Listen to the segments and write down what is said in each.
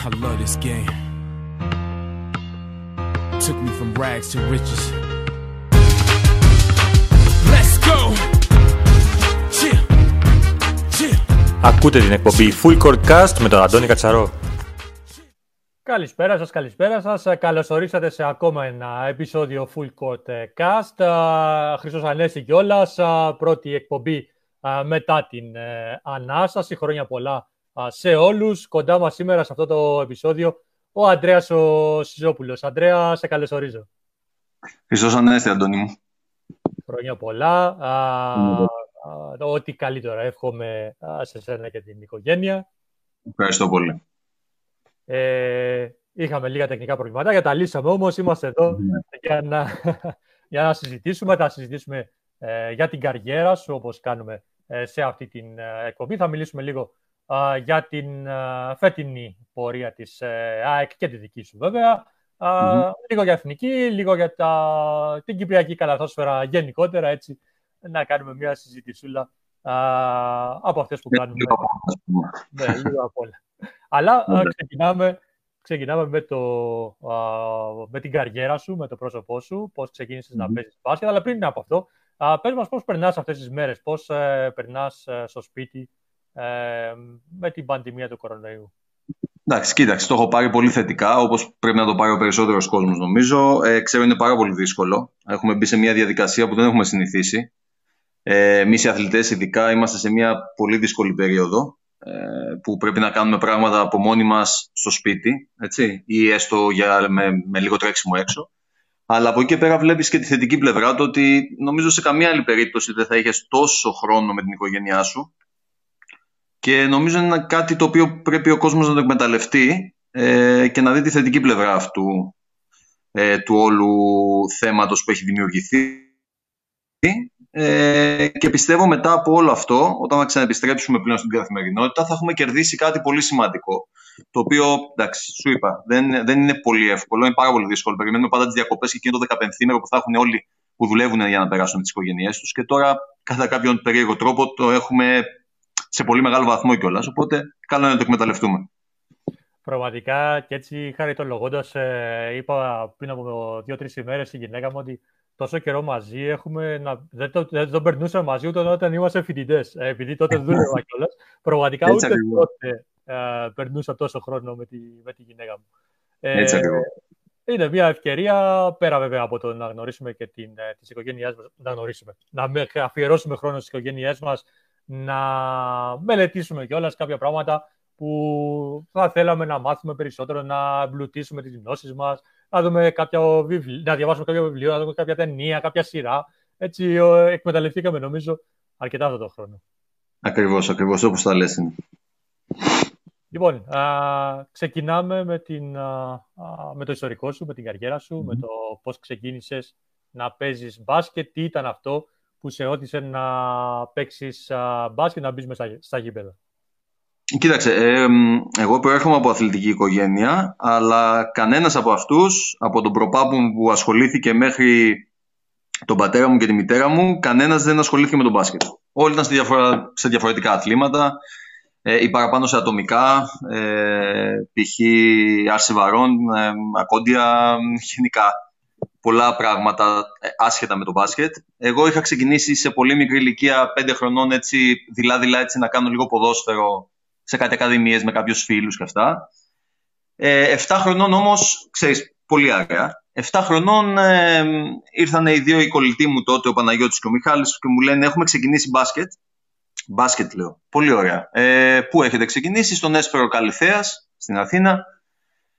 I love this game. Took me from rags to riches. Let's go. Chill. Chill. Ακούτε την εκπομπή Full Court Cast με τον Αντώνη Κατσαρό. Καλησπέρα σας, καλησπέρα σας. Ε, Καλώς ορίσατε σε ακόμα ένα επεισόδιο Full Court ε, Cast. Ε, Χρήστος Ανέστη κιόλας, ε, πρώτη εκπομπή ε, μετά την ε, Ανάσταση. Χρόνια πολλά ε, σε όλους. Κοντά μας σήμερα σε αυτό το επεισόδιο ο Αντρέας ο Σιζόπουλος. Αντρέα, σε καλωσορίζω. Χριστός Ανέστη, Αντώνη μου. Χρόνια πολλά. Α, α, Ό,τι καλύτερο εύχομαι α, σε σένα και την οικογένεια. Ευχαριστώ πολύ. Ε, είχαμε λίγα τεχνικά προβλήματα, τα λύσαμε όμως, είμαστε εδώ για να, για να συζητήσουμε. Θα συζητήσουμε ε, για την καριέρα σου, όπως κάνουμε ε, σε αυτή την ε, εκπομπή. Θα μιλήσουμε λίγο α, για την α, φετινή πορεία της ε, ΑΕΚ και τη δική σου βέβαια. Α, Λίγο για εθνική, λίγο για τα, την κυπριακή καλαθόσφαιρα γενικότερα, έτσι, να κάνουμε μια συζητησούλα α, από αυτές που κάνουμε. Λίγο από όλα, ας πούμε. Ναι, λίγο απ' όλα. Αλλά α, ξεκινάμε, ξεκινάμε με, το, α, με την καριέρα σου, με το πρόσωπό σου, πώς ξεκίνησες να παίζεις μπάσκετ. Αλλά πριν από αυτό, α, πες μας πώς περνάς αυτές τις μέρες, πώς ε, περνάς ε, στο σπίτι ε, με την πανδημία του κορονοϊού. Εντάξει, κοίταξε, το έχω πάρει πολύ θετικά, όπως πρέπει να το πάρει ο περισσότερος κόσμος, νομίζω. Ε, ξέρω είναι πάρα πολύ δύσκολο. Έχουμε μπει σε μια διαδικασία που δεν έχουμε συνηθίσει. Ε, Εμείς οι αθλητές, ειδικά, είμαστε σε μια πολύ δύσκολη περίοδο ε, που πρέπει να κάνουμε πράγματα από μόνοι μας στο σπίτι, έτσι, ή έστω για, με, με λίγο τρέξιμο έξω. Αλλά από εκεί και πέρα βλέπεις και τη θετική πλευρά του ότι νομίζω σε καμία άλλη περίπτωση δεν θα είχες τόσο χρόνο με την οικογένειά σου και νομίζω είναι κάτι το οποίο πρέπει ο κόσμος να το εκμεταλλευτεί ε, και να δει τη θετική πλευρά αυτού ε, του όλου θέματος που έχει δημιουργηθεί. Ε, και πιστεύω μετά από όλο αυτό, όταν θα ξαναεπιστρέψουμε πλέον στην καθημερινότητα, θα έχουμε κερδίσει κάτι πολύ σημαντικό. Το οποίο, εντάξει, σου είπα, δεν, δεν είναι πολύ εύκολο, είναι πάρα πολύ δύσκολο. Περιμένουμε πάντα τις διακοπές και εκείνο το 15 που θα έχουν όλοι που δουλεύουν για να περάσουν τις οικογένειές τους. Και τώρα, κατά κάποιον περίεργο τρόπο, το έχουμε σε πολύ μεγάλο βαθμό κιόλας. Οπότε, καλό είναι να το εκμεταλλευτούμε. Πραγματικά και έτσι χαριτολογώντας, ε, είπα πριν από δύο-τρεις ημέρες στη γυναίκα μου ότι τόσο καιρό μαζί έχουμε να... δεν, το, δεν το περνούσαμε μαζί ούτε όταν είμαστε φοιτητές. Ε, επειδή τότε δούλευα κιόλας. Πραγματικά Έτσι ούτε ακριβώς. τότε ε, περνούσα τόσο χρόνο με τη, με τη γυναίκα μου. Ε, Έτσι ακριβώς. είναι μια ευκαιρία, πέρα βέβαια από το να γνωρίσουμε και την, ε, τις οικογένειές μας, να γνωρίσουμε, να με- αφιερώσουμε χρόνο στις οικογένειές μας, να μελετήσουμε κιόλας κάποια πράγματα που θα θέλαμε να μάθουμε περισσότερο, να εμπλουτίσουμε τις γνώσεις μας, να, δούμε κάποια βιβλία, να διαβάσουμε κάποιο βιβλίο, να δούμε κάποια ταινία, κάποια σειρά. Έτσι ο, εκμεταλλευτήκαμε νομίζω αρκετά αυτό το χρόνο. Ακριβώς, ακριβώς όπως τα λες είναι. Λοιπόν, α, ξεκινάμε με, την, α, α, με το ιστορικό σου, με την καριέρα σου, με το πώς ξεκίνησες να παίζεις μπάσκετ, τι ήταν αυτό που σε ότισε να παίξεις α, μπάσκετ, να μπεις μέσα στα γήπεδα. Κοίταξε, ε, μ, εγώ προέρχομαι από αθλητική οικογένεια, αλλά κανένας από αυτούς, από τον προπάπου μου που ασχολήθηκε μέχρι τον πατέρα μου και τη μητέρα μου, κανένας δεν ασχολήθηκε με τον μπάσκετ. Όλοι ήταν σε, διαφορα- σε διαφορετικά αθλήματα, ε, ή παραπάνω σε ατομικά, ε, π.χ. άρση βαρών, ε, ακόντια, γενικά πολλά πράγματα ε, άσχετα με το μπάσκετ. Εγώ είχα ξεκινήσει σε πολύ μικρή ηλικία, 5 χρονών, έτσι, δειλά-δειλά έτσι, να κάνω λίγο ποδόσφαιρο σε κάτι ακαδημίες με κάποιους φίλους και αυτά. Ε, 7 χρονών όμως, ξέρεις, πολύ αργά. 7 χρονών ε, ήρθαν οι δύο οι κολλητοί μου τότε, ο Παναγιώτης και ο Μιχάλης, και μου λένε έχουμε ξεκινήσει μπάσκετ. Μπάσκετ λέω. Πολύ ωραία. Ε, πού έχετε ξεκινήσει, στον Έσπερο Καλυθέας, στην Αθήνα.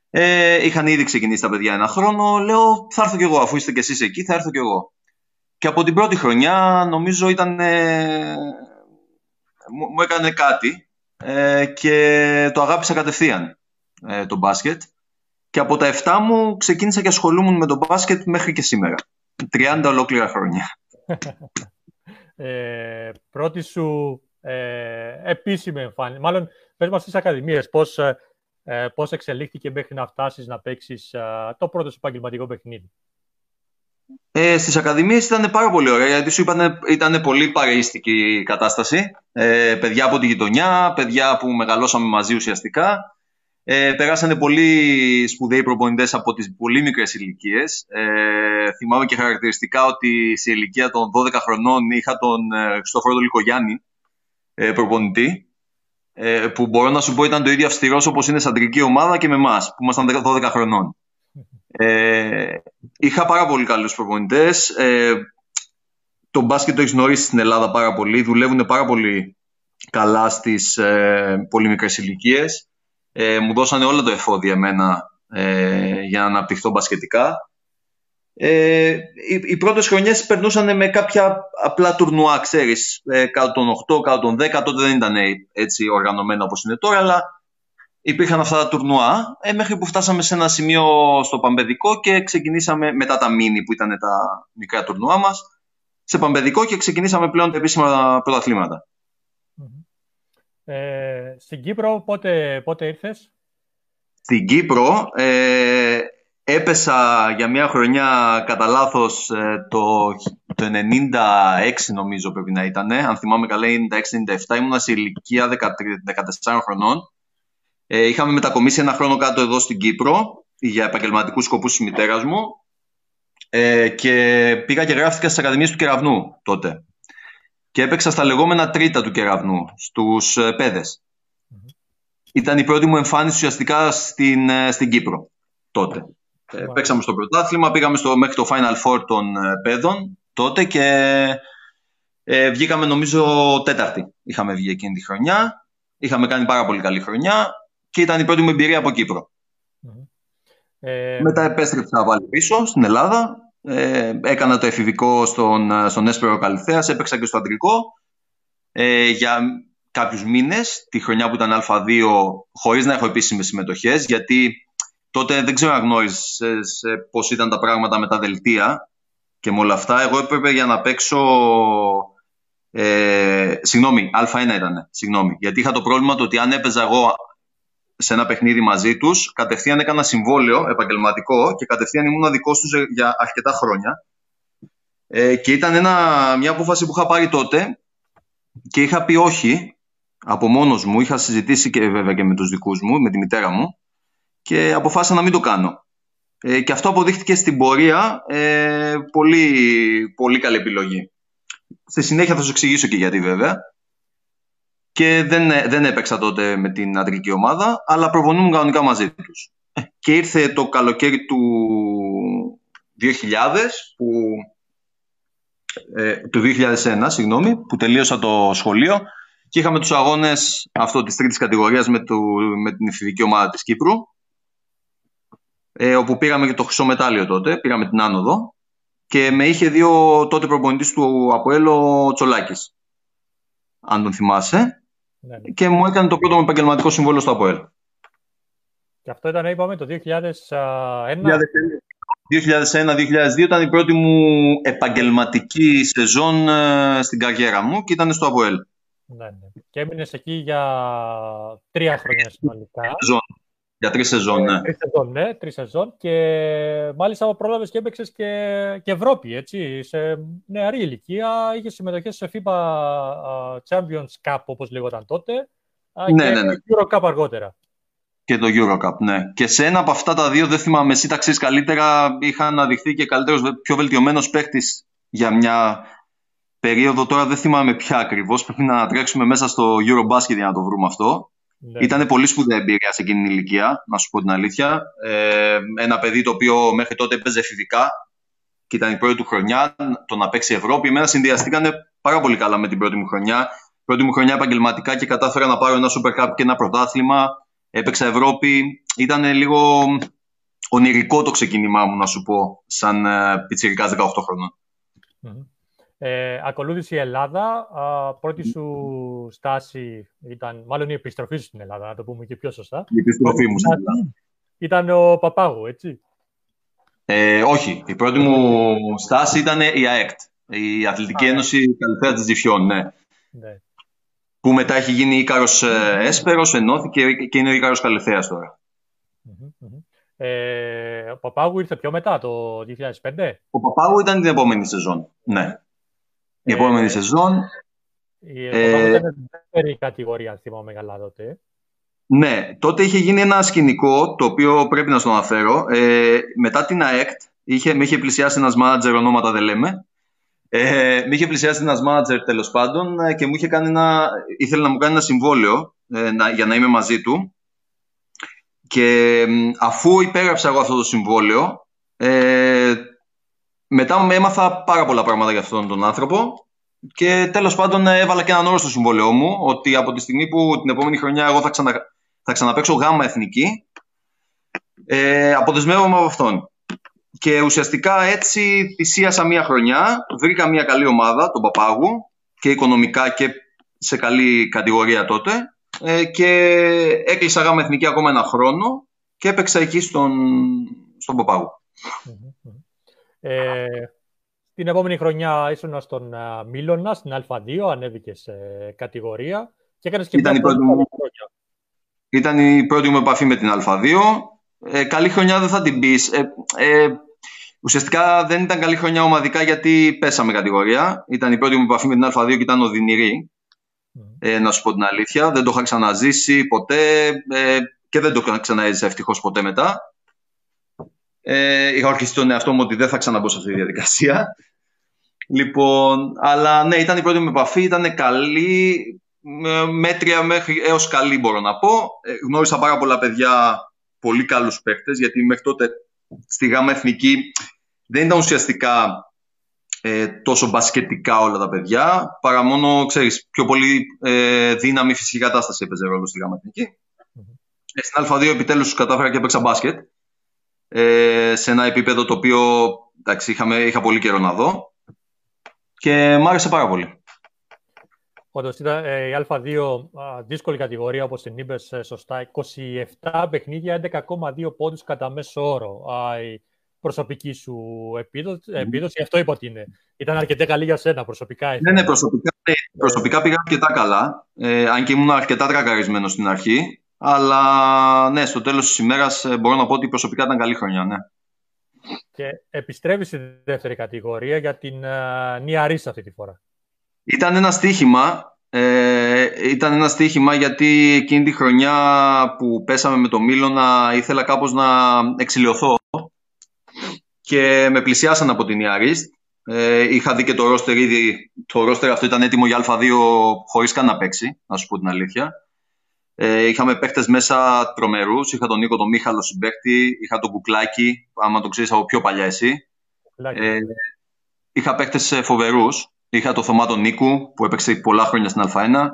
Ε, είχαν ήδη ξεκινήσει τα παιδιά ένα χρόνο. Λέω, θα έρθω κι εγώ, αφού είστε κι εσείς εκεί, θα έρθω κι εγώ. Και από την πρώτη χρονιά, νομίζω ήταν... ε, μου, μου έκανε κάτι ε, και το αγάπησα κατευθείαν ε, το μπάσκετ. Και από τα 7 μου ξεκίνησα και ασχολούμουν με το μπάσκετ μέχρι και σήμερα. 30 ολόκληρα χρόνια. Ε, πρώτη σου ε, επίσημη εμφάνιση, μάλλον πες μας στις ακαδημίες, πώς, ε, ε, πώς εξελίχθηκε μέχρι να φτάσεις να παίξεις ε, το πρώτο σου επαγγελματικό παιχνίδι; Ε, στις ακαδημίες ήταν πάρα πολύ ωραία γιατί σου είπανε ήταν πολύ παρεΐστικη η κατάσταση. Ε, παιδιά από τη γειτονιά, παιδιά που μεγαλώσαμε μαζί ουσιαστικά. Ε, περάσανε πολύ σπουδαίοι προπονητές από τις πολύ μικρές ηλικίες. Ε, θυμάμαι και χαρακτηριστικά ότι σε ηλικία των 12 χρονών είχα τον ε, Χριστόφορο Λικογιάννη ε, προπονητή. Ε, που μπορώ να σου πω ήταν το ίδιο αυστηρός όπως είναι σαν αντρική ομάδα και με εμάς, που ήμασταν 12 χρονών. Ε, είχα πάρα πολύ καλούς προπονητές. Ε, το μπάσκετ το έχεις γνωρίσει στην Ελλάδα πάρα πολύ. Δουλεύουν πάρα πολύ καλά στις ε, πολύ μικρές ηλικίες. Ε, μου δώσανε όλα το εφόδια εμένα ε, για να αναπτυχθώ μπασκετικά. Ε, οι, οι πρώτες χρονιές περνούσαν με κάποια απλά τουρνουά, ξέρεις, ε, κάτω των 8, κάτω των 10, τότε δεν ήταν έτσι οργανωμένο όπως είναι τώρα, αλλά υπήρχαν αυτά τα τουρνουά, ε, μέχρι που φτάσαμε σε ένα σημείο στο Παμπεδικό και ξεκινήσαμε μετά τα μίνι που ήταν τα μικρά τουρνουά μας, σε Παμπεδικό και ξεκινήσαμε πλέον τα επίσημα πρωταθλήματα. Ε, στην Κύπρο πότε, πότε ήρθες; Στην Κύπρο ε, έπεσα για μια χρονιά κατά λάθος ε, το, το 96 νομίζω πρέπει να ήταν. Αν θυμάμαι καλά 96-97 ήμουν σε ηλικία 14 χρονών. Ε, είχαμε μετακομίσει ένα χρόνο κάτω εδώ στην Κύπρο για επαγγελματικούς σκοπούς της μητέρας μου ε, και πήγα και γράφτηκα στις Ακαδημίες του Κεραυνού τότε και έπαιξα στα λεγόμενα τρίτα του κεραυνού, στους ε, παιδες Ήταν η πρώτη μου εμφάνιση ουσιαστικά στην, ε, στην Κύπρο τότε. Ε, παίξαμε στο πρωτάθλημα, πήγαμε στο, μέχρι το Final Four των παιδών τότε και ε, βγήκαμε νομίζω τέταρτη. Είχαμε βγει εκείνη τη χρονιά, είχαμε κάνει πάρα πολύ καλή χρονιά και ήταν η πρώτη μου εμπειρία από Ε... Μετά επέστρεψα πάλι πίσω στην Ελλάδα. Ε, έκανα το εφηβικό στον, στον Έσπερο Καλυθέας, έπαιξα και στο αντρικό ε, για κάποιους μήνες, τη χρονιά που ήταν Α2, χωρίς να έχω επίσημες συμμετοχές, γιατί τότε δεν ξέρω αν γνώρισες πώς ήταν τα πράγματα με τα δελτία και με όλα αυτά. Εγώ έπρεπε για να παίξω... Ε, συγγνώμη, Α1 ήταν. Συγγνώμη, γιατί είχα το πρόβλημα το ότι αν έπαιζα εγώ σε ένα παιχνίδι μαζί τους. Κατευθείαν έκανα συμβόλαιο επαγγελματικό και κατευθείαν ήμουν δικό τους για αρκετά χρόνια. Ε, και ήταν ένα, μια απόφαση που είχα πάρει τότε και είχα πει όχι από μόνος μου. Είχα συζητήσει και βέβαια και με τους δικούς μου, με τη μητέρα μου και αποφάσισα να μην το κάνω. Ε, και αυτό αποδείχτηκε στην πορεία ε, πολύ, πολύ καλή επιλογή. Στη συνέχεια θα σου εξηγήσω και γιατί βέβαια και δεν, δεν έπαιξα τότε με την αντρική ομάδα, αλλά προπονούμουν κανονικά μαζί τους. Ε, και ήρθε το καλοκαίρι του 2000, που, ε, του 2001, συγγνώμη, που τελείωσα το σχολείο και είχαμε τους αγώνες αυτό της τρίτης κατηγορίας με, το, με την εφηβική ομάδα της Κύπρου, ε, όπου πήγαμε και το χρυσό μετάλλιο τότε, πήγαμε την άνοδο και με είχε δει ο τότε προπονητής του Αποέλο Τσολάκης, αν τον θυμάσαι. Ναι, ναι. Και μου έκανε το πρώτο μου επαγγελματικό συμβόλαιο στο ΑΠΟΕΛ. Και αυτό ήταν, είπαμε, το 2001. 2001-2002 ήταν η πρώτη μου επαγγελματική σεζόν ε, στην καριέρα μου και ήταν στο ΑΠΟΕΛ. Ναι, ναι. Και έμεινες εκεί για τρία χρόνια συνολικά. Για τρεις σεζόν, ναι. Τρεις σεζόν, ναι, τρεις σεζόν. Και μάλιστα πρόλαβες και έπαιξες και, και Ευρώπη, έτσι. Σε νεαρή ηλικία είχες συμμετοχές σε FIBA Champions Cup, όπως λέγονταν τότε. Ναι, και ναι, ναι. Euro Cup αργότερα. Και το Eurocup, ναι. Και σε ένα από αυτά τα δύο, δεν θυμάμαι, εσύ τα καλύτερα, είχα αναδειχθεί και καλύτερος, πιο βελτιωμένος παίχτη για μια περίοδο. Τώρα δεν θυμάμαι ποια ακριβώς. Πρέπει να τρέξουμε μέσα στο Eurobasket για να το βρούμε αυτό. Ναι. Ήταν πολύ σπουδαία εμπειρία σε εκείνη την ηλικία, να σου πω την αλήθεια. Ε, ένα παιδί το οποίο μέχρι τότε έπαιζε φυσικά και ήταν η πρώτη του χρονιά, το να παίξει Ευρώπη. Εμένα συνδυαστήκαν πάρα πολύ καλά με την πρώτη μου χρονιά. Πρώτη μου χρονιά επαγγελματικά και κατάφερα να πάρω ένα Super Cup και ένα πρωτάθλημα. Έπαιξα Ευρώπη. Ήταν λίγο ονειρικό το ξεκίνημά μου, να σου πω, σαν ε, πιτσιρικάς 18 χρονων ε, ακολούθησε η Ελλάδα. πρώτη σου στάση ήταν, μάλλον η επιστροφή σου στην Ελλάδα, να το πούμε και πιο σωστά. Η επιστροφή μου στην Ελλάδα. Ήταν ο Παπάγου, έτσι. Ε, όχι. Η πρώτη μου στάση ήταν η ΑΕΚΤ. Η Αθλητική Ένωση Καλυθέα της Διφιών, ναι. ναι. Που μετά έχει γίνει Ίκαρος ε, Έσπερος, ενώθηκε και είναι ο Ίκαρος Καλυθέας τώρα. Ε, ο Παπάγου ήρθε πιο μετά, το 2005. Ο Παπάγου ήταν την επόμενη σεζόν, ναι η επόμενη ε, σεζόν. Η ε, ήταν δεύτερη κατηγορία, αν θυμάμαι καλά τότε. Ναι, τότε είχε γίνει ένα σκηνικό το οποίο πρέπει να στο αναφέρω. Ε, μετά την ΑΕΚΤ είχε, με είχε πλησιάσει ένας μάνατζερ, ονόματα δεν λέμε. Ε, με είχε πλησιάσει ένας μάνατζερ τέλος πάντων ε, και μου είχε κάνει ένα, ήθελε να μου κάνει ένα συμβόλαιο ε, να, για να είμαι μαζί του. Και αφού υπέγραψα εγώ αυτό το συμβόλαιο, ε, μετά έμαθα πάρα πολλά πράγματα για αυτόν τον άνθρωπο και τέλος πάντων έβαλα και έναν όρο στο συμβόλαιό μου ότι από τη στιγμή που την επόμενη χρονιά εγώ θα, ξανα, θα ξαναπαίξω γάμα εθνική ε, αποδεσμεύομαι από αυτόν. Και ουσιαστικά έτσι θυσίασα μία χρονιά, βρήκα μία καλή ομάδα, τον Παπάγου, και οικονομικά και σε καλή κατηγορία τότε ε, και έκλεισα γάμα εθνική ακόμα ένα χρόνο και έπαιξα εκεί στον, στον Παπάγου. Ε, την επόμενη χρονιά ήσουν στον Μίλωνα, στην Α2, ανέβηκε σε κατηγορία και έκανες και Ήταν η πρώτη μου... Ήταν η πρώτη μου επαφή με την Α2. Ε, καλή χρονιά δεν θα την πεις. Ε, ε, ουσιαστικά δεν ήταν καλή χρονιά ομαδικά γιατί πέσαμε κατηγορία. Ήταν η πρώτη μου επαφή με την Α2 και ήταν οδυνηρή. Ε, να σου πω την αλήθεια. Δεν το είχα ξαναζήσει ποτέ ε, και δεν το ξαναέζησα ευτυχώς ποτέ μετά. Ε, είχα ορκιστεί τον εαυτό μου ότι δεν θα ξαναμπω σε αυτή τη διαδικασία. Λοιπόν, αλλά ναι, ήταν η πρώτη μου επαφή, ήταν καλή, μέτρια μέχρι έως καλή μπορώ να πω. Ε, γνώρισα πάρα πολλά παιδιά, πολύ καλούς παίχτες, γιατί μέχρι τότε στη ΓΑΜΑ Εθνική δεν ήταν ουσιαστικά ε, τόσο μπασκετικά όλα τα παιδιά, παρά μόνο, ξέρεις, πιο πολύ ε, δύναμη φυσική κατάσταση έπαιζε ρόλο στη ΓΑΜΑ Εθνική. Ε, στην Α2 επιτέλους κατάφερα και έπαιξα μπάσκετ ε, σε ένα επίπεδο το οποίο εντάξει, είχαμε, είχα πολύ καιρό να δω και μ' άρεσε πάρα πολύ. Όντως ήταν ε, η Α2 δύσκολη κατηγορία, όπως την είπες ε, σωστά. 27 παιχνίδια, 11,2 πόντους κατά μέσο όρο. η προσωπική σου επίδοση, επίδοση. αυτό είπα ότι είναι. Ήταν αρκετά καλή για σένα προσωπικά. Ναι, ναι, προσωπικά, ναι, προσωπικά πήγα αρκετά καλά. Ε, αν και ήμουν αρκετά τρακαρισμένος στην αρχή. Αλλά ναι, στο τέλος της ημέρας ε, μπορώ να πω ότι προσωπικά ήταν καλή χρονιά. Ναι. Και επιστρέφεις στη δεύτερη κατηγορία για την uh, Νιαρή αυτή τη φορά. Ήταν ένα στοίχημα. Ε, ήταν ένα στοίχημα γιατί εκείνη τη χρονιά που πέσαμε με το Μίλωνα ήθελα κάπως να εξηλιωθώ και με πλησιάσαν από την Ιαρίστ. Ε, είχα δει και το ρόστερ ήδη. Το ρόστερ αυτό ήταν έτοιμο για Α2 χωρίς καν να παίξει, να σου πω την αλήθεια. Ε, είχαμε παίχτε μέσα τρομερούς. Είχα τον Νίκο, τον Μίχαλο συμπαίχτη. Είχα τον Κουκλάκη, άμα το ξέρεις από πιο παλιά εσύ. Ε, είχα παίχτε φοβερούς. Είχα το Θωμά τον Νίκου που έπαιξε πολλά χρόνια στην Α1.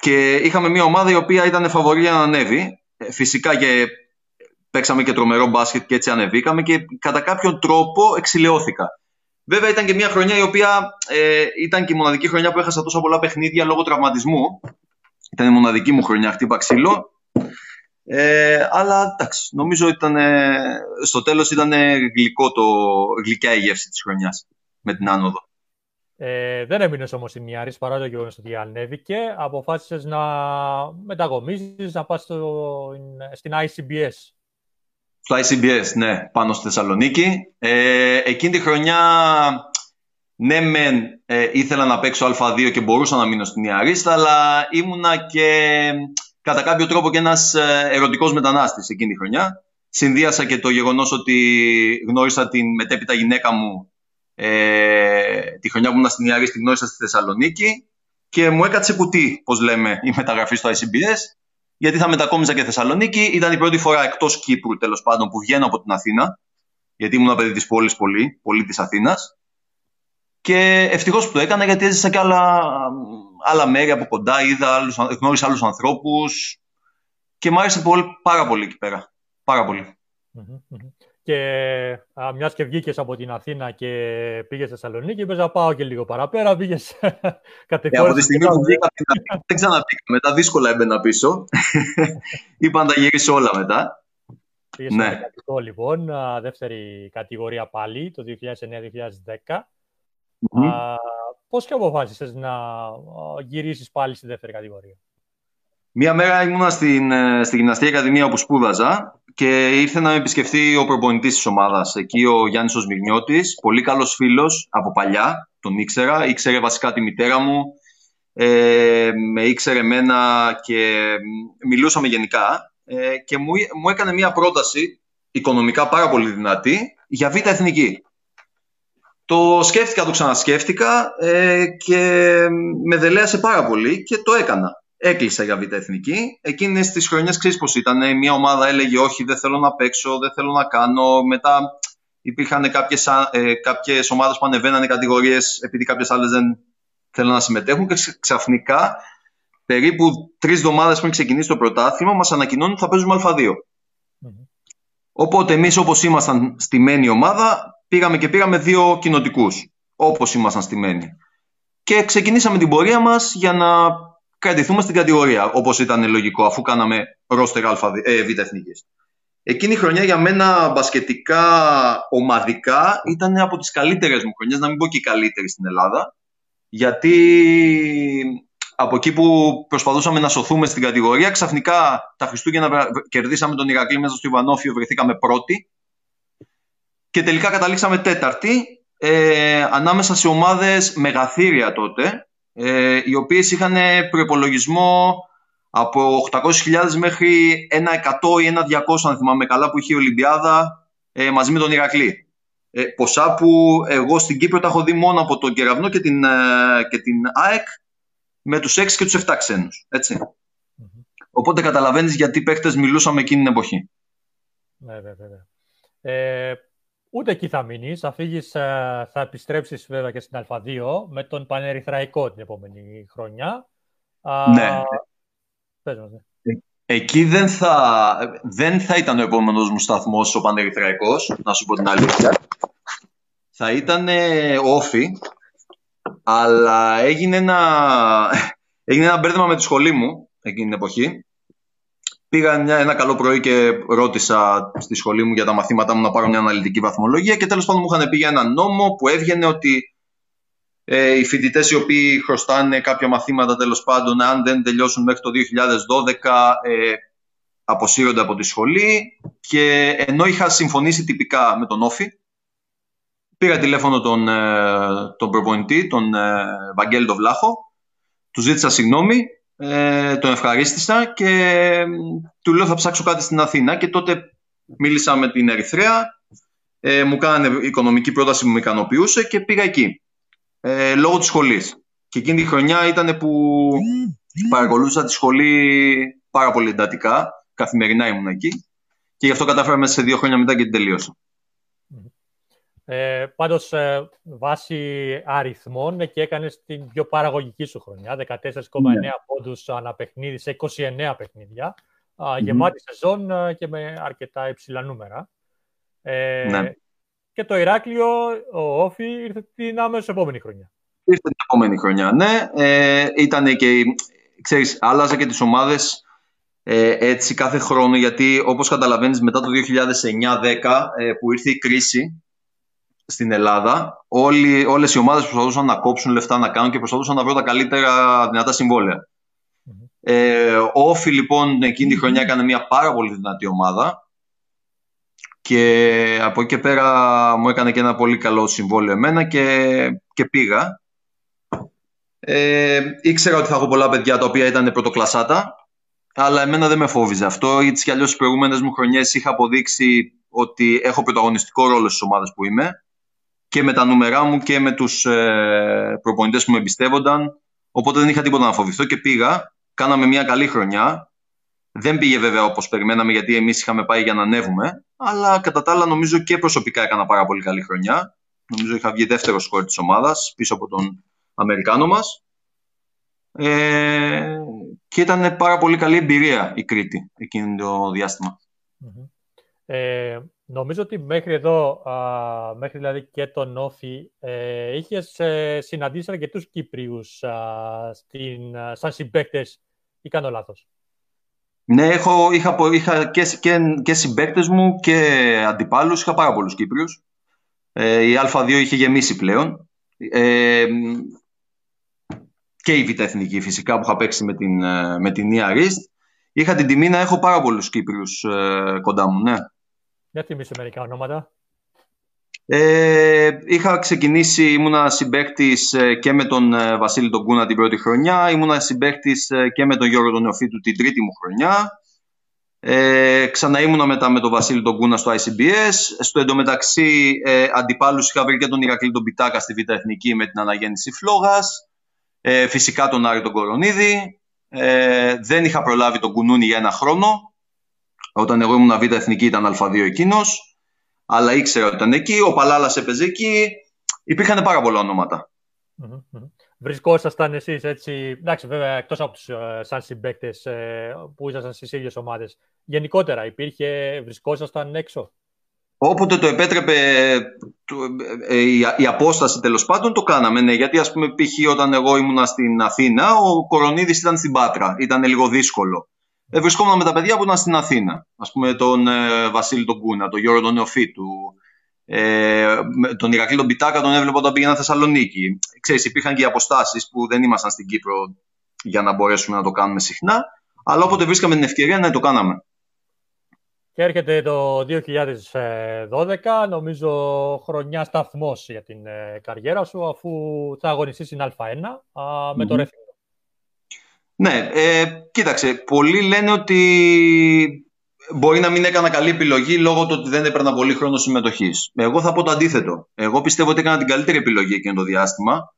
Και είχαμε μια ομάδα η οποία ήταν φαβορή να ανέβει. Ε, φυσικά και παίξαμε και τρομερό μπάσκετ και έτσι ανεβήκαμε και κατά κάποιον τρόπο εξηλαιώθηκα. Βέβαια ήταν και μια χρονιά η οποία ε, ήταν και η μοναδική χρονιά που έχασα τόσα πολλά παιχνίδια λόγω τραυματισμού. Ήταν η μοναδική μου χρονιά, χτύπα ξύλο. Ε, αλλά εντάξει, νομίζω ήταν, στο τέλος ήταν γλυκό το, γλυκιά η γεύση της χρονιάς με την άνοδο. Ε, δεν έμεινες όμως η Μιάρης παρά το γεγονός ότι ανέβηκε. Αποφάσισες να μεταγωμίσει, να πας στην ICBS. Στο ICBS, ναι, πάνω στη Θεσσαλονίκη. Ε, εκείνη τη χρονιά, ναι, μεν ε, ήθελα να παίξω Α2 και μπορούσα να μείνω στην Ιαρίστα, αλλά ήμουνα και κατά κάποιο τρόπο και ένας ε, ερωτικός μετανάστης εκείνη τη χρονιά. Συνδύασα και το γεγονός ότι γνώρισα την μετέπειτα γυναίκα μου ε, τη χρονιά που ήμουν στην Ιαρή, την γνώρισα στη Θεσσαλονίκη και μου έκατσε κουτί, πώς λέμε, η μεταγραφή στο ICBS, γιατί θα μετακόμιζα και Θεσσαλονίκη. Ήταν η πρώτη φορά εκτός Κύπρου, τέλος πάντων, που βγαίνω από την Αθήνα, γιατί ήμουν παιδί της πόλης πολύ, πολύ της Αθήνας. Και ευτυχώς που το έκανα, γιατί έζησα και άλλα, άλλα μέρη από κοντά, είδα άλλους, γνώρισα άλλους ανθρώπους και μου άρεσε πολύ, πάρα πολύ εκεί πέρα. Πάρα και μιας και βγήκες από την Αθήνα και πήγες στη Θεσσαλονίκη, είπες να πάω και λίγο παραπέρα. Πήγες κατευθείαν. από τη στιγμή που βγήκα από την Αθήνα, δεν ξαναπήγα. Μετά δύσκολα έμπαινα πίσω. Είπα να τα γυρίσω όλα μετά. Πήγες ναι. στο λοιπόν, δεύτερη κατηγορία πάλι, το 2009-2010. Mm-hmm. Πώς και αποφάσισες να γυρίσεις πάλι στη δεύτερη κατηγορία; Μία μέρα ήμουνα στην, ε, στη Γυμναστική Ακαδημία όπου σπούδαζα και ήρθε να με επισκεφθεί ο προπονητής της ομάδας. Εκεί ο Γιάννης Οσμυρνιώτης, πολύ καλός φίλος από παλιά, τον ήξερα. Ήξερε βασικά τη μητέρα μου, ε, με ήξερε εμένα και μιλούσαμε γενικά ε, και μου, μου έκανε μια πρόταση οικονομικά πάρα πολύ δυνατή για β' εθνική. Το σκέφτηκα, το ξανασκέφτηκα ε, και με δελέασε πάρα πολύ και το έκανα. Έκλεισα για β' εθνική. Εκείνες τις χρονιές ξέρεις πώς ήταν. Μια ομάδα έλεγε όχι δεν θέλω να παίξω, δεν θέλω να κάνω. Μετά υπήρχαν κάποιες, ε, κάποιες ομάδες που ανεβαίνανε κατηγορίες επειδή κάποιες άλλες δεν θέλουν να συμμετέχουν και ξαφνικά περίπου τρεις εβδομάδες πριν ξεκινήσει το πρωτάθλημα μας ανακοινώνουν ότι θα παίζουμε Α2. Mm-hmm. Οπότε εμείς όπως ήμασταν στημένη ομάδα πήγαμε και πήγαμε δύο κοινοτικούς. Όπως ήμασταν στημένοι. Και ξεκινήσαμε την πορεία μας για να κρατηθούμε στην κατηγορία, όπως ήταν λογικό, αφού κάναμε ρόστερ ε, Β' Εθνικής. Εκείνη η χρονιά για μένα μπασκετικά, ομαδικά, ήταν από τις καλύτερες μου χρονιές, να μην πω και η καλύτερη στην Ελλάδα. Γιατί από εκεί που προσπαθούσαμε να σωθούμε στην κατηγορία, ξαφνικά τα Χριστούγεννα κερδίσαμε τον Ηρακλή μέσα στο Ιβανόφιο, βρεθήκαμε πρώτοι και τελικά καταλήξαμε τέταρτη ε, ανάμεσα σε ομάδες μεγαθύρια τότε, ε, οι οποίες είχαν προπολογισμό από 800.000 μέχρι ένα 100 ή ένα 200, αν θυμάμαι καλά, που είχε η Ολυμπιάδα ε, μαζί με τον Ηρακλή. Ε, ποσά που εγώ στην Κύπρο τα έχω δει μόνο από τον Κεραυνό και την, ε, και την ΑΕΚ με τους 6 και τους 7 ξένους. Οπότε καταλαβαίνεις γιατί παίχτες μιλούσαμε εκείνη την εποχή. Ναι, βέβαια. Ε, ούτε εκεί θα μείνεις. Θα φύγεις, ε, θα επιστρέψεις βέβαια και στην Α2 με τον Πανερυθραϊκό την επόμενη χρονιά. Ναι. Πες μας, ναι. Ε, εκεί δεν θα, δεν θα ήταν ο επόμενος μου σταθμός ο Πανερυθραϊκός, να σου πω την αλήθεια. Θα ήταν όφι, αλλά έγινε ένα, έγινε ένα μπέρδεμα με τη σχολή μου εκείνη την εποχή. Πήγα μια, ένα καλό πρωί και ρώτησα στη σχολή μου για τα μαθήματά μου να πάρω μια αναλυτική βαθμολογία και τέλος πάντων μου είχαν πει για ένα νόμο που έβγαινε ότι ε, οι φοιτητές οι οποίοι χρωστάνε κάποια μαθήματα τέλος πάντων αν δεν τελειώσουν μέχρι το 2012 ε, αποσύρονται από τη σχολή και ενώ είχα συμφωνήσει τυπικά με τον Όφη Πήρα τηλέφωνο τον, ε, τον προπονητή, τον ε, Βαγγέλη τον Βλάχο. Του ζήτησα συγγνώμη, ε, τον ευχαρίστησα και του λέω θα ψάξω κάτι στην Αθήνα και τότε μίλησα με την Ερυθρέα, ε, μου κάνανε οικονομική πρόταση που με ικανοποιούσε και πήγα εκεί, ε, λόγω της σχολής. Και εκείνη τη χρονιά ήταν που παρακολούθησα τη σχολή πάρα πολύ εντατικά, καθημερινά ήμουν εκεί και γι' αυτό κατάφερα μέσα σε δύο χρόνια μετά και την τελείωσα. Ε, πάντως, ε, βάσει αριθμών και έκανες την πιο παραγωγική σου χρονιά, 14,9 ναι. πόντους ανά παιχνίδι σε 29 παιχνίδια, mm-hmm. γεμάτη σεζόν ε, και με αρκετά υψηλά νούμερα. Ε, ναι. Και το Ηράκλειο, ο Όφη, ήρθε την άμεσο επόμενη χρονιά. Ήρθε την επόμενη χρονιά, ναι. Ε, ήταν και, ξέρεις, άλλαζε και τις ομάδες ε, έτσι κάθε χρόνο, γιατί όπως καταλαβαίνεις μετά το 2009-10 ε, που ήρθε η κρίση, στην Ελλάδα, όλοι, όλες οι ομάδες προσπαθούσαν να κόψουν λεφτά να κάνουν και προσπαθούσαν να βρουν τα καλύτερα δυνατά συμβόλαια. Mm-hmm. Ε, ο Όφη λοιπόν εκείνη τη χρονιά έκανε μια πάρα πολύ δυνατή ομάδα και από εκεί και πέρα μου έκανε και ένα πολύ καλό συμβόλαιο εμένα και, και πήγα. Ε, ήξερα ότι θα έχω πολλά παιδιά τα οποία ήταν πρωτοκλασάτα αλλά εμένα δεν με φόβιζε αυτό γιατί κι αλλιώς στις προηγούμενες μου χρονιές είχα αποδείξει ότι έχω πρωταγωνιστικό ρόλο στις ομάδες που είμαι και με τα νούμερά μου και με τους ε, προπονητές που με εμπιστεύονταν. Οπότε δεν είχα τίποτα να φοβηθώ και πήγα. Κάναμε μια καλή χρονιά. Δεν πήγε βέβαια όπως περιμέναμε γιατί εμείς είχαμε πάει για να ανέβουμε. Αλλά κατά τα άλλα νομίζω και προσωπικά έκανα πάρα πολύ καλή χρονιά. Νομίζω είχα βγει δεύτερο σκόρ της ομάδας πίσω από τον Αμερικάνο μας. Ε, και ήταν πάρα πολύ καλή εμπειρία η Κρήτη εκείνο το διαστημα Ε, Νομίζω ότι μέχρι εδώ, α, μέχρι δηλαδή και τον Όφη, ε, είχες ε, συναντήσει αρκετούς Κύπριους α, στην, σαν συμπαίκτες ή κάνω λάθος; Ναι, έχω, είχα, είχα και, και, και συμπαίκτες μου και αντιπάλους, είχα πάρα πολλούς Κύπριους. Ε, η Α2 είχε γεμίσει πλέον. Ε, και η Β' Εθνική φυσικά που είχα παίξει με την, ε, με την Είχα την τιμή να έχω πάρα πολλούς Κύπριους ε, κοντά μου, ναι. Για θυμίσου μερικά ονόματα. Ε, είχα ξεκινήσει, ήμουνα συμπαίκτης ε, και με τον ε, Βασίλη τον Κούνα την πρώτη χρονιά, ήμουνα συμπαίκτης ε, και με τον Γιώργο τον Νεοφίτου την τρίτη μου χρονιά. Ε, ξανά ήμουνα μετά με τον Βασίλη τον Κούνα στο ICBS. Στο εντωμεταξύ ε, αντιπάλους είχα βρει και τον Ηρακλή τον Πιτάκα στη Β' Εθνική με την αναγέννηση Φλόγας. Ε, φυσικά τον Άρη τον Κορονίδη. Ε, δεν είχα προλάβει τον Κουνούνι για ένα χρόνο. Όταν εγώ ήμουν Β' Εθνική ήταν Α2 εκείνος αλλά ήξερα ότι ήταν εκεί. Ο Παλάλας έπαιζε εκεί. Υπήρχαν πάρα πολλά ονόματα. Βρισκόσασταν εσείς έτσι. Εντάξει, βέβαια, εκτός από τους ε, σαν συμπαίκτες ε, που ήσασταν στις ίδιες ομάδες. Γενικότερα, υπήρχε, βρισκόσασταν έξω; Όποτε το επέτρεπε ε, η, απόσταση τέλος πάντων το κάναμε. Ναι, γιατί ας πούμε π.χ. όταν εγώ ήμουνα στην Αθήνα ο Κορονίδης ήταν στην Πάτρα. Ήταν λίγο δύσκολο ε, βρισκόμουν με τα παιδιά που ήταν στην Αθήνα. Α πούμε τον ε, Βασίλη τον Κούνα, τον Γιώργο τον Νεοφίτου, ε, τον Ηρακλή τον Πιτάκα τον έβλεπα όταν πήγαινα Θεσσαλονίκη. Ξέρεις, υπήρχαν και οι αποστάσεις που δεν ήμασταν στην Κύπρο για να μπορέσουμε να το κάνουμε συχνά. Αλλά όποτε βρίσκαμε την ευκαιρία, να το κάναμε. Και έρχεται το 2012, νομίζω χρονιά σταθμός για την ε, καριέρα σου, αφού θα αγωνιστείς στην Α1 με το Ρέθινγκ. Ναι, ε, κοίταξε, πολλοί λένε ότι μπορεί να μην έκανα καλή επιλογή λόγω του ότι δεν έπαιρνα πολύ χρόνο συμμετοχής. Εγώ θα πω το αντίθετο. Εγώ πιστεύω ότι έκανα την καλύτερη επιλογή εκείνο το διάστημα.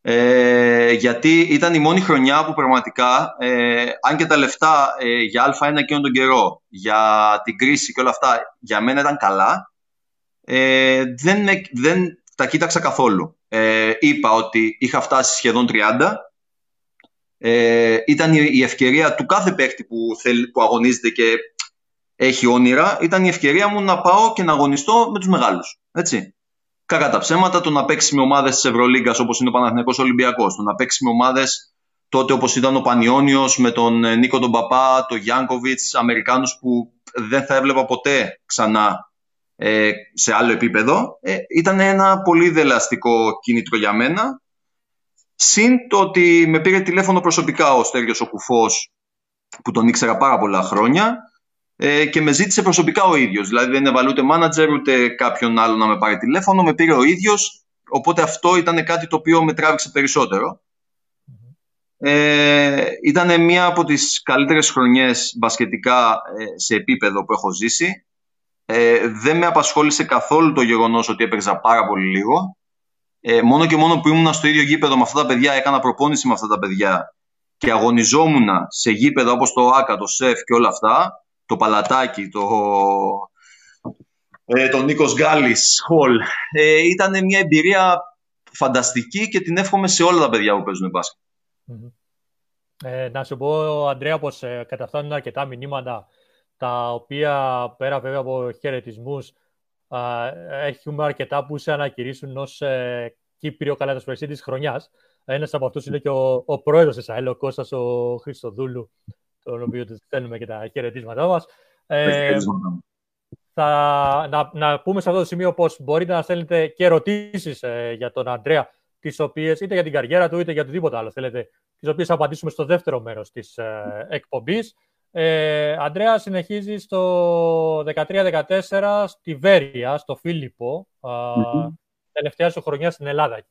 Ε, γιατί ήταν η μόνη χρονιά που πραγματικά, ε, αν και τα λεφτά ε, για Α1 εκείνον τον καιρό, για την κρίση και όλα αυτά, για μένα ήταν καλά, ε, δεν, δεν τα κοίταξα καθόλου. Ε, είπα ότι είχα φτάσει σχεδόν 30 ε, ήταν η ευκαιρία του κάθε παίχτη που, θέλει, που αγωνίζεται και έχει όνειρα, ήταν η ευκαιρία μου να πάω και να αγωνιστώ με τους μεγάλους. Έτσι. Κακά τα ψέματα, το να παίξει με ομάδες της Ευρωλίγκας όπως είναι ο Παναθηναϊκός Ολυμπιακός, το να παίξει με ομάδες τότε όπως ήταν ο Πανιόνιος με τον ε, Νίκο τον Παπά, τον Γιάνκοβιτς, Αμερικάνους που δεν θα έβλεπα ποτέ ξανά ε, σε άλλο επίπεδο. Ε, ήταν ένα πολύ δελαστικό κίνητρο για μένα Συν το ότι με πήρε τηλέφωνο προσωπικά ο Στέργιος ο Κουφός, που τον ήξερα πάρα πολλά χρόνια, ε, και με ζήτησε προσωπικά ο ίδιος. Δηλαδή δεν έβαλε ούτε manager ούτε κάποιον άλλο να με πάρει τηλέφωνο, με πήρε ο ίδιος, οπότε αυτό ήταν κάτι το οποίο με τράβηξε περισσότερο. Ε, ήταν μία από τις καλύτερες χρονιές μπασκετικά ε, σε επίπεδο που έχω ζήσει. Ε, δεν με απασχόλησε καθόλου το γεγονός ότι έπαιζα πάρα πολύ λίγο ε, μόνο και μόνο που ήμουν στο ίδιο γήπεδο με αυτά τα παιδιά, έκανα προπόνηση με αυτά τα παιδιά και αγωνιζόμουν σε γήπεδα όπως το ΆΚΑ, το ΣΕΦ και όλα αυτά, το Παλατάκι, το, ε, το Νίκος Γκάλης, Χολ, ε, ήταν μια εμπειρία φανταστική και την εύχομαι σε όλα τα παιδιά που παίζουν μπάσκετ. Ε, να σου πω, Αντρέα, πως ε, καταφτάνουν αρκετά μηνύματα τα οποία πέρα βέβαια από χαιρετισμούς έχουμε αρκετά που σε ανακηρύσουν ως ε, Κύπριο καλαθοσφαιριστή της χρονιάς. Ένας από αυτούς είναι και ο, ο πρόεδρος της ΑΕΛ, ο Κώστας ο Χριστοδούλου, τον οποίο τους στέλνουμε και τα χαιρετίσματά μας. Ε, θα, να, να πούμε σε αυτό το σημείο πως μπορείτε να στέλνετε και ερωτήσεις ε, για τον Αντρέα, τις οποίες, είτε για την καριέρα του είτε για οτιδήποτε άλλο θέλετε, τις οποίες θα απαντήσουμε στο δεύτερο μέρος της ε, εκπομπής. Ε, Αντρέα, συνεχίζεις στο 13-14 στη Βέρεια, στο Φίλιππο, τελευταία σου χρονιά στην Ελλάδα.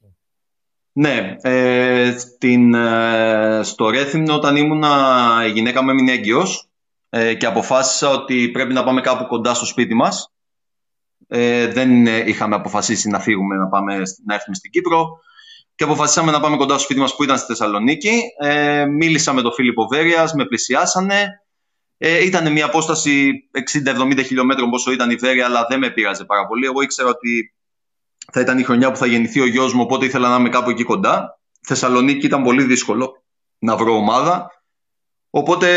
Ναι, ε, στην, ε, στο Ρέθυμνο όταν ήμουνα η γυναίκα μου έμεινε έγκυος ε, και αποφάσισα ότι πρέπει να πάμε κάπου κοντά στο σπίτι μας. Ε, δεν είχαμε αποφασίσει να φύγουμε, να, πάμε, να έρθουμε στην Κύπρο και αποφασίσαμε να πάμε κοντά στο σπίτι μας που ήταν στη Θεσσαλονίκη. Ε, μίλησα με τον Φίλιππο Βέρειας, με πλησιάσανε. Ε, ήταν μια απόσταση 60-70 χιλιόμετρων πόσο ήταν η Βέρεια, αλλά δεν με πείραζε πάρα πολύ. Εγώ ήξερα ότι θα ήταν η χρονιά που θα γεννηθεί ο γιος μου, οπότε ήθελα να είμαι κάπου εκεί κοντά. Θεσσαλονίκη ήταν πολύ δύσκολο να βρω ομάδα. Οπότε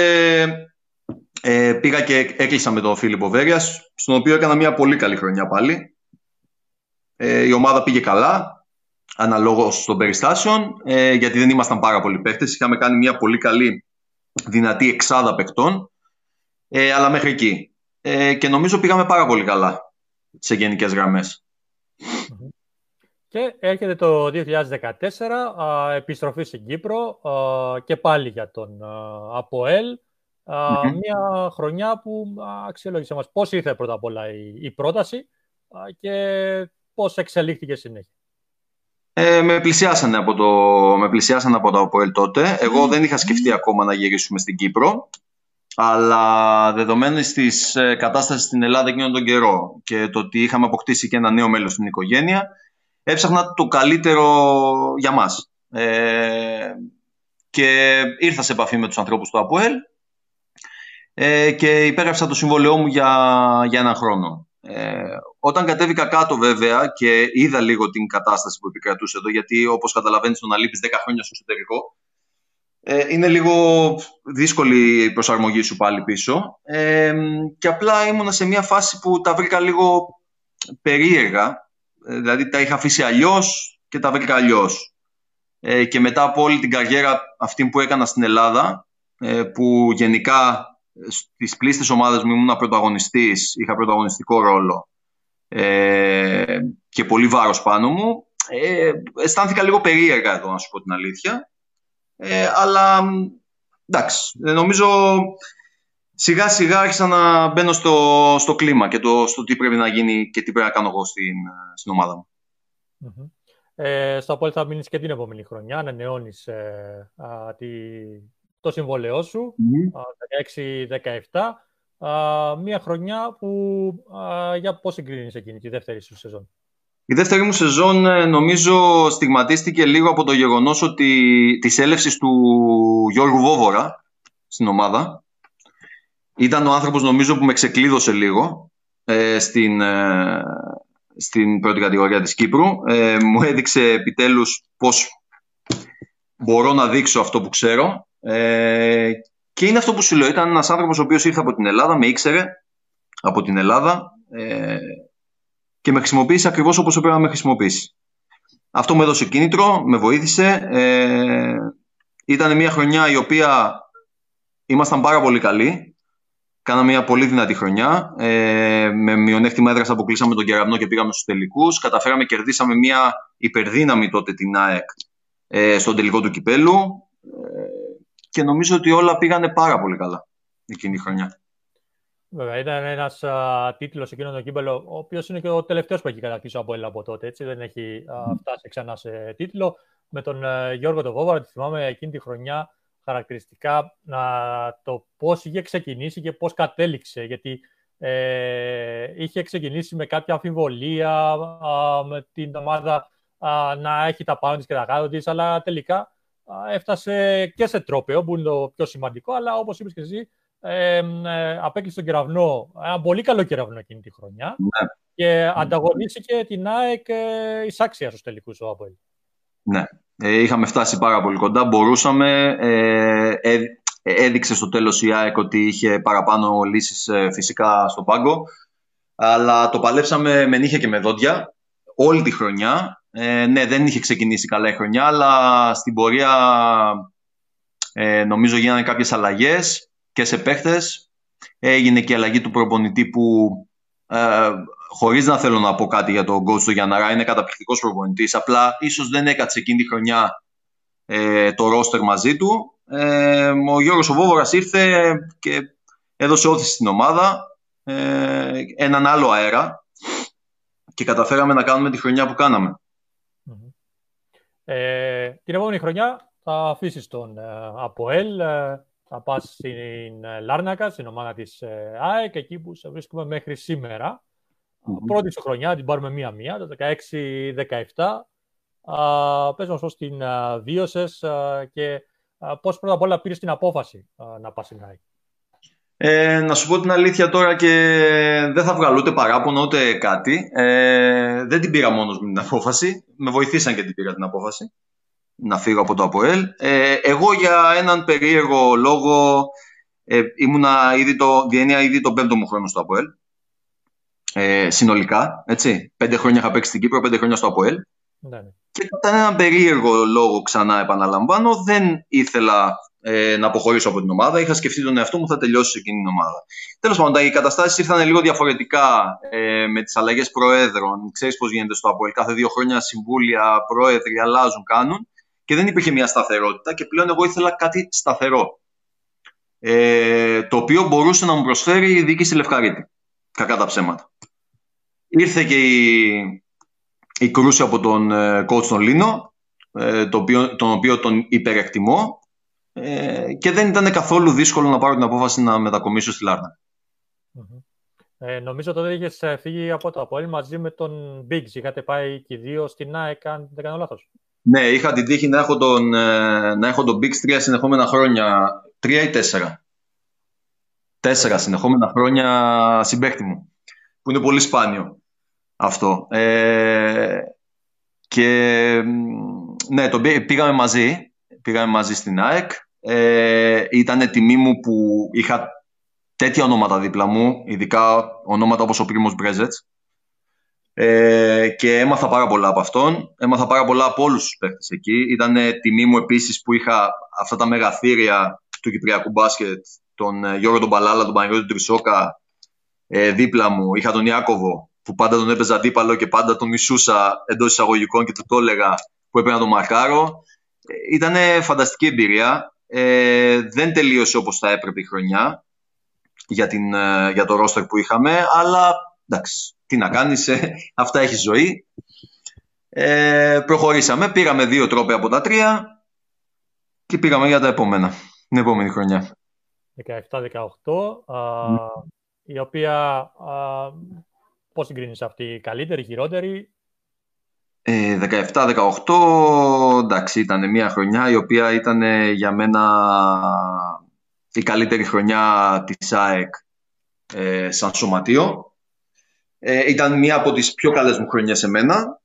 ε, πήγα και έκλεισα με τον Φίλιππο Βέρειας, στον οποίο έκανα μια πολύ καλή χρονιά πάλι. Ε, η ομάδα πήγε καλά, αναλόγως των περιστάσεων, ε, γιατί δεν ήμασταν πάρα πολλοί παίχτες. Είχαμε κάνει μια πολύ καλή, δυνατή εξάδα παιχτών ε, αλλά μέχρι εκεί. Ε, και νομίζω πήγαμε πάρα πολύ καλά σε γενικές γραμμές. Και έρχεται το 2014, επιστροφή στην Κύπρο και πάλι για τον ΑΠΟΕΛ. Μια χρονιά που αξιολόγησε μας πώς ήρθε πρώτα απ' όλα η, πρόταση και πώς εξελίχθηκε συνέχεια. Ε, με, πλησιάσανε από το, με πλησιάσανε από το ΑΠΟΕΛ τότε. Εγώ δεν είχα σκεφτεί ακόμα να γυρίσουμε στην Κύπρο. Αλλά δεδομένης της ε, κατάστασης στην Ελλάδα εκείνον τον καιρό και το ότι είχαμε αποκτήσει και ένα νέο μέλος στην οικογένεια, έψαχνα το καλύτερο για μας. Ε, και ήρθα σε επαφή με τους ανθρώπους του ΑΠΟΕΛ ε, και υπέγραψα το συμβόλαιό μου για, για έναν χρόνο. Ε, όταν κατέβηκα κάτω βέβαια και είδα λίγο την κατάσταση που επικρατούσε εδώ, γιατί όπως καταλαβαίνεις το να λείπεις 10 χρόνια στο εσωτερικό, ε, είναι λίγο δύσκολη η προσαρμογή σου πάλι πίσω. Ε, και απλά ήμουνα σε μια φάση που τα βρήκα λίγο περίεργα. Ε, δηλαδή τα είχα αφήσει αλλιώς και τα βρήκα αλλιώς. Ε, και μετά από όλη την καριέρα αυτή που έκανα στην Ελλάδα, ε, που γενικά στις πλήστες ομάδες μου ήμουν πρωταγωνιστής, είχα πρωταγωνιστικό ρόλο ε, και πολύ βάρος πάνω μου, ε, αισθάνθηκα λίγο περίεργα εδώ, να σου πω την αλήθεια. Ε, αλλά εντάξει, νομίζω σιγά σιγά άρχισα να μπαίνω στο, στο κλίμα και το, στο τι πρέπει να γίνει και τι πρέπει να κάνω εγώ στην, στην ομάδα μου. Ε, στο Απόλυτα θα μείνεις και την επόμενη χρονιά, ανανεώνεις ε, το συμβολαιό σου, mm-hmm. 16-17. Μία χρονιά που για πώς συγκρίνεις εκείνη τη δεύτερη σου σεζόν; Η δεύτερη μου σεζόν ε, νομίζω στιγματίστηκε λίγο από το γεγονός ότι της έλευσης του Γιώργου Βόβορα στην ομάδα. Ήταν ο άνθρωπος νομίζω που με ξεκλείδωσε λίγο ε, στην, ε, στην πρώτη κατηγορία της Κύπρου. Ε, μου έδειξε επιτέλους πώς μπορώ να δείξω αυτό που ξέρω. Ε, και είναι αυτό που σου λέω. Ήταν ένας άνθρωπος ο οποίος ήρθε από την Ελλάδα, με ήξερε από την Ελλάδα ε, και με χρησιμοποίησε ακριβώς όπως έπρεπε να με χρησιμοποιήσει. Αυτό μου έδωσε κίνητρο, με βοήθησε. Ε, ήταν μια χρονιά η οποία ήμασταν πάρα πολύ καλοί. Κάναμε μια πολύ δυνατή χρονιά. Ε, με μειονέκτημα έδρας αποκλείσαμε τον κεραμνό και πήγαμε στους τελικούς. Καταφέραμε, κερδίσαμε μια υπερδύναμη τότε την ΑΕΚ ε, στον τελικό του κυπέλου. Ε, και νομίζω ότι όλα πήγανε πάρα πολύ καλά εκείνη η χρονιά. Βέβαια, ήταν ένας τίτλος εκείνο το κύπελο, ο οποίος είναι και ο τελευταίος που έχει κατακτήσει από από τότε. Έτσι. Δεν έχει α, φτάσει ξανά σε τίτλο. Με τον α, ε, Γιώργο Τοβόβαρα, τη θυμάμαι εκείνη τη χρονιά χαρακτηριστικά το πώς είχε ξεκινήσει και πώς κατέληξε. Γιατί ε, είχε ξεκινήσει με κάποια αμφιβολία, με την ομάδα να έχει τα πάνω της και τα κάτω της, αλλά τελικά έφτασε και σε τρόπαιο, που είναι το πιο σημαντικό, αλλά όπως είπες και εσύ, ε, ε, απέκλεισε τον κεραυνό, ένα πολύ καλό κεραυνό εκείνη τη χρονιά ναι. και ανταγωνίστηκε την ΑΕΚ ε, εισάξια στους τελικούς ο Αποέλ. Ναι, ε, είχαμε φτάσει πάρα πολύ κοντά, μπορούσαμε. Ε, ε, έδειξε στο τέλος η ΑΕΚ ότι είχε παραπάνω λύσεις ε, φυσικά στο πάγκο. Αλλά το παλέψαμε με νύχια και με δόντια όλη τη χρονιά. Ε, ναι, δεν είχε ξεκινήσει καλά η χρονιά, αλλά στην πορεία ε, νομίζω γίνανε κάποιες αλλαγές και σε παίχτες. Έγινε και η αλλαγή του προπονητή που ε, χωρίς να θέλω να πω κάτι για τον coach του Γιανναρά, είναι καταπληκτικός προπονητής. Απλά ίσως δεν έκατσε εκείνη τη χρονιά ε, το ρόστερ μαζί του. Ε, ο Γιώργος Οβόβορας ήρθε και έδωσε όθηση στην ομάδα, ε, έναν άλλο αέρα και καταφέραμε να κάνουμε τη χρονιά που κάναμε. Ε, την επόμενη χρονιά θα αφήσεις τον ε, ΑΠΟΕΛ, ε, θα πας στην ε, Λάρνακα, στην ομάδα της ΑΕΚ, εκεί που σε βρίσκουμε μέχρι σήμερα. Mm-hmm. Πρώτη σου χρονιά, την πάρουμε μία-μία, το 16-17. Πες μας πώς την βίωσες και πώς πρώτα απ' όλα πήρες την απόφαση να πας στην ΑΕΚ; Ε, να σου πω την αλήθεια τώρα και δεν θα βγάλω ούτε παράπονο ούτε κάτι. Ε, δεν την πήρα μόνος μου την απόφαση. Με βοηθήσαν και την πήρα την απόφαση να φύγω από το ΑΠΟΕΛ. Ε, εγώ για έναν περίεργο λόγο ε, ήμουνα ήδη το, διένυα ήδη τον πέμπτο μου χρόνο στο ΑΠΟΕΛ. Ε, συνολικά, έτσι. Πέντε χρόνια είχα παίξει στην Κύπρο, πέντε χρόνια στο ΑΠΟΕΛ. Ναι. ναι. Και κατά έναν περίεργο λόγο, ξανά επαναλαμβάνω, δεν ήθελα ε, να αποχωρήσω από την ομάδα. Είχα σκεφτεί τον εαυτό μου, θα τελειώσει σε εκείνη την ομάδα. Τέλος πάντων, οι καταστάσεις ήρθαν λίγο διαφορετικά ε, με τις αλλαγές προέδρων. Ξέρεις πώς γίνεται στο ΑΠΟΕΛ. Κάθε δύο χρόνια συμβούλια, πρόεδροι αλλάζουν, κάνουν και δεν υπήρχε μια σταθερότητα και πλέον εγώ ήθελα κάτι σταθερό. Ε, το οποίο μπορούσε να μου προσφέρει η διοίκηση Λευκαρίτη. Κακά τα ψέματα. Ήρθε και η, η κρούση από τον ε, coach τον Λίνο, ε, το οποίο, τον οποίο τον υπερεκτιμώ ε, και δεν ήταν καθόλου δύσκολο να πάρω την απόφαση να μετακομίσω στη Λάρνα. Ε, νομίζω τότε είχες φύγει από το Απόελ μαζί με τον Biggs. Είχατε πάει και οι δύο στην ΑΕΚ, αν δεν κάνω λάθος. Ναι, είχα την τύχη να έχω τον, να έχω τον Biggs τρία συνεχόμενα χρόνια, τρία ή τέσσερα. Τέσσερα συνεχόμενα χρόνια συμπέχτη μου, που είναι πολύ σπάνιο αυτό. Ε, και ναι, το πήγαμε μαζί, πήγαμε μαζί στην ΑΕΚ. Ε, ήταν τιμή μου που είχα τέτοια ονόματα δίπλα μου, ειδικά ονόματα όπως ο Πρίμος Μπρέζετς. Ε, και έμαθα πάρα πολλά από αυτόν. Έμαθα πάρα πολλά από όλους τους παίχτες εκεί. Ήταν τιμή μου επίσης που είχα αυτά τα μεγαθύρια του Κυπριακού μπάσκετ, τον ε, Γιώργο τον Παλάλα, τον Παναγιώτη Τρισόκα, ε, δίπλα μου. Είχα τον Ιάκωβο, που πάντα τον έπαιζα αντίπαλο και πάντα τον μισούσα εντός εισαγωγικών και του το έλεγα που έπαιρνα τον μαρκάρω. Ε, ήταν φανταστική εμπειρία. Ε, δεν τελείωσε όπως θα έπρεπε η χρονιά για, την, ε, για το ρόστερ που είχαμε, αλλά εντάξει, τι να κάνεις, αυτά έχει ζωή. Ε, προχωρήσαμε, πήραμε δύο τρόπια από τα τρία και πήγαμε για τα επόμενα, την επόμενη χρονιά. 17-18, η οποία α, πώς συγκρίνεις αυτή, καλύτερη, χειρότερη; Ε, 17-18, εντάξει, ήταν μια χρονιά η οποία ήταν για μένα η καλύτερη χρονιά της ΑΕΚ ε, σαν σωματείο. Ε, ήταν μία από τις πιο καλές μου χρονιές σε μένα,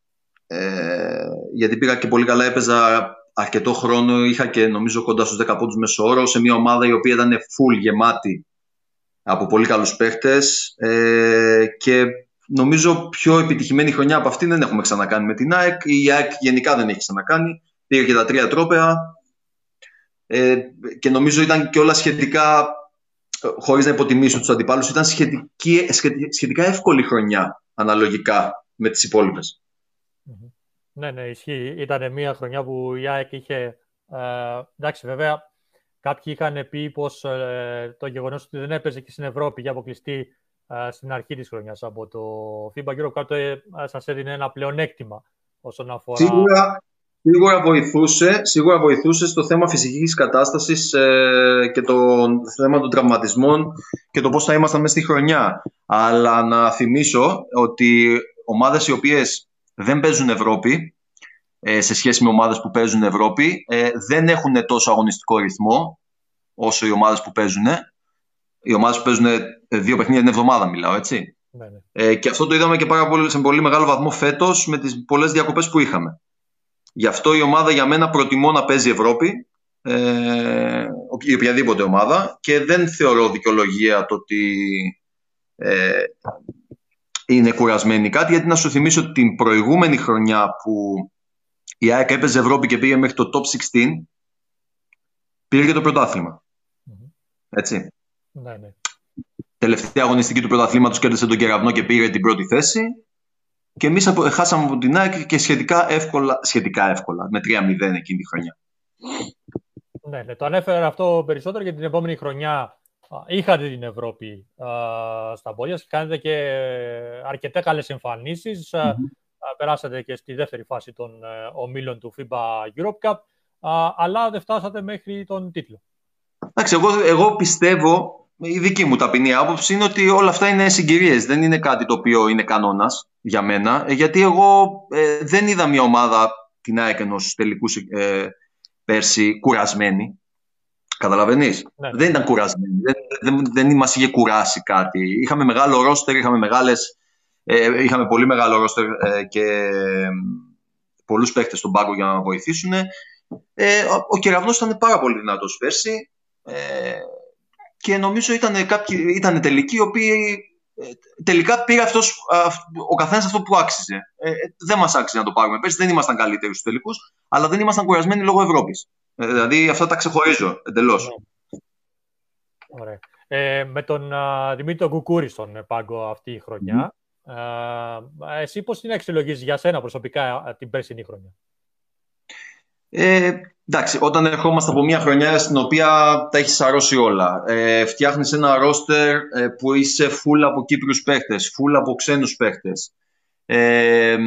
ε, γιατί πήγα και πολύ καλά, έπαιζα αρκετό χρόνο, είχα και νομίζω κοντά στους 10 πόντους μεσόωρο, σε μια ομάδα η οποία ήταν full γεμάτη από πολύ καλούς παίχτες ε, και νομίζω πιο επιτυχημένη χρονιά από αυτή δεν έχουμε ξανακάνει με την ΑΕΚ. Η ΑΕΚ γενικά δεν έχει ξανακάνει. Πήγε και τα τρία τρόπαια ε, και νομίζω ήταν και όλα σχετικά, χωρίς να υποτιμήσω τους αντιπάλους, ήταν σχετική, σχετικά εύκολη χρονιά αναλογικά με τις υπόλοιπες. Ναι, ναι, ισχύει. Ήταν μια χρονιά που η ΑΕΚ είχε... Ε, εντάξει, βέβαια, κάποιοι είχαν πει πως ε, το γεγονός ότι δεν έπαιζε και στην Ευρώπη για αποκλειστή ε, στην αρχή της χρονιάς από το FIBA Europe Cup ε, σας έδινε ένα πλεονέκτημα όσον αφορά... Σίγουρα, σίγουρα, βοηθούσε, σίγουρα βοηθούσε στο θέμα φυσικής κατάστασης ε, και το θέμα των τραυματισμών και το πώς θα ήμασταν μέσα στη χρονιά. Αλλά να θυμίσω ότι ομάδες οι οποίες δεν παίζουν Ευρώπη ε, σε σχέση με ομάδες που παίζουν Ευρώπη ε, δεν έχουν τόσο αγωνιστικό ρυθμό όσο οι ομάδες που παίζουν. Οι ομάδες που παίζουν δύο παιχνίδια την εβδομάδα μιλάω, έτσι. Ναι, ναι. Ε, και αυτό το είδαμε και πάρα πολύ, σε πολύ μεγάλο βαθμό φέτος με τις πολλές διακοπές που είχαμε. Γι' αυτό η ομάδα για μένα προτιμώ να παίζει Ευρώπη ε, η οποιαδήποτε ομάδα και δεν θεωρώ δικαιολογία το ότι ε, είναι κουρασμένη κάτι γιατί να σου θυμίσω την προηγούμενη χρονιά που η ΑΕΚ έπαιζε Ευρώπη και πήγε μέχρι το top 16 πήρε και το πρωταθλημα Έτσι. Ναι, ναι. Τελευταία αγωνιστική του πρωταθλήματος κέρδισε τον Κεραυνό και πήρε την πρώτη θέση. Και εμείς χάσαμε από την ΑΕΚ και σχετικά εύκολα, σχετικά εύκολα με 3-0 εκείνη τη χρονιά. Ναι, ναι, το ανέφερα αυτό περισσότερο γιατί την επόμενη χρονιά είχατε την Ευρώπη στα πόδια και κάνετε και αρκετά καλές Περάσατε και στη δεύτερη φάση των ε, ομίλων του FIBA Europe Cup, αλλά δεν φτάσατε μέχρι τον τίτλο. Εντάξει, εγώ, εγώ πιστεύω, η δική μου ταπεινή άποψη είναι ότι όλα αυτά είναι συγκυρίες. Δεν είναι κάτι το οποίο είναι κανόνας για μένα, ε, γιατί εγώ ε, δεν είδα μια ομάδα την ΑΕΚ ενός τελικούς πέρσι κουρασμένη. Καταλαβαίνεις; Ναι. Δεν ήταν κουρασμένη. Δεν, δεν, δεν μας είχε κουράσει κάτι. Είχαμε μεγάλο ρόστερ, είχαμε, μεγάλες, ε, είχαμε πολύ μεγάλο ρόστερ ε, και πολλούς παίχτες στον πάγκο για να βοηθήσουν. Ε, ο Κεραυνός ήταν πάρα πολύ δυνατός πέρσι ε, και νομίζω ήταν, κάποιοι, ήταν τελικοί οι οποίοι ε, τελικά πήρε αυτός, ο καθένας αυτό που άξιζε. Ε, δεν μας άξιζε να το πάρουμε. Πέρσι δεν ήμασταν καλύτεροι στους τελικούς, αλλά δεν ήμασταν κουρασμένοι λόγω Ευρώπης. Ε, δηλαδή αυτά τα ξεχωρίζω εντελώς. Ωραία. Ε, με τον uh, Δημήτρη Κουκούρη στον πάγκο αυτή η χρονιά. Mm. εσύ πώς την αξιολογείς για σένα προσωπικά την περσινή χρονιά; Ε, εντάξει, όταν ερχόμαστε από μια χρονιά στην οποία τα έχεις σαρώσει όλα. Ε, φτιάχνεις ένα ρόστερ που είσαι full από Κύπριους παίχτες, full από ξένους παίχτες. ε,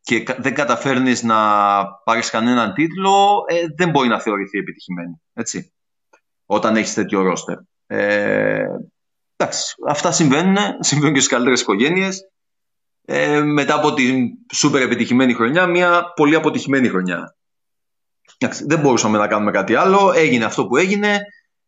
και δεν καταφέρνεις να πάρεις κανέναν τίτλο, ε, δεν μπορεί να θεωρηθεί επιτυχημένη. Έτσι, όταν έχεις τέτοιο ρόστερ. Ε, εντάξει, αυτά συμβαίνουν, συμβαίνουν και στις καλύτερες οικογένειες. Ε, μετά από την σούπερ επιτυχημένη χρονιά, μια πολύ αποτυχημένη χρονιά. Εντάξει, δεν μπορούσαμε να κάνουμε κάτι άλλο, έγινε αυτό που έγινε,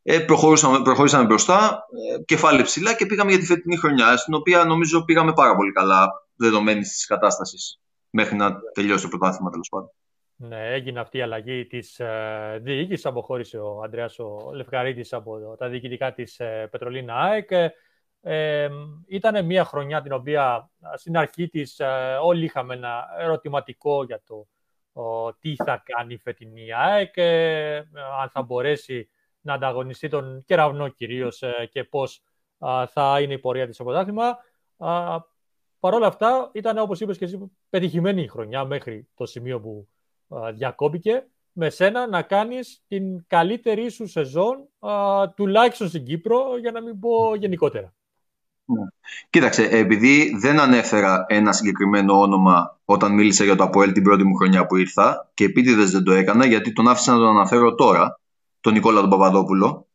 ε, προχωρήσαμε, προχωρήσαμε μπροστά, ε, κεφάλι ψηλά και πήγαμε για τη φετινή χρονιά, στην οποία νομίζω πήγαμε πάρα πολύ καλά, δεδομένη της κατάστασης, μέχρι να τελειώσει το πρωτάθλημα τέλος πάντων. Ναι, έγινε αυτή η αλλαγή της ε, διοίκησης. Αποχώρησε ο Αντρέα ο Λευκαρίτης από τα διοικητικά της ε, Πετρολίνα ΑΕΚ. Ε, ε, ήταν μια χρονιά την οποία στην αρχή της ε, όλοι είχαμε ένα ερωτηματικό για το τι θα κάνει η φετινή ΑΕΚ, ε, αν θα μπορέσει να ανταγωνιστεί τον κεραυνό κυρίως ε, και πώς θα είναι η πορεία της στο πρωτάθλημα. Παρ' όλα αυτά ήταν όπως είπες και εσύ πετυχημένη η χρονιά μέχρι το σημείο που διακόπηκε με σένα να κάνεις την καλύτερη σου σεζόν τουλάχιστον στην Κύπρο για να μην πω γενικότερα. Ναι. Κοίταξε, επειδή δεν ανέφερα ένα συγκεκριμένο όνομα όταν μίλησα για το ΑΠΟΕΛ την πρώτη μου χρονιά που ήρθα και επίτηδες δεν το έκανα γιατί τον άφησα να τον αναφέρω τώρα, τον Νικόλα τον Παπαδόπουλο.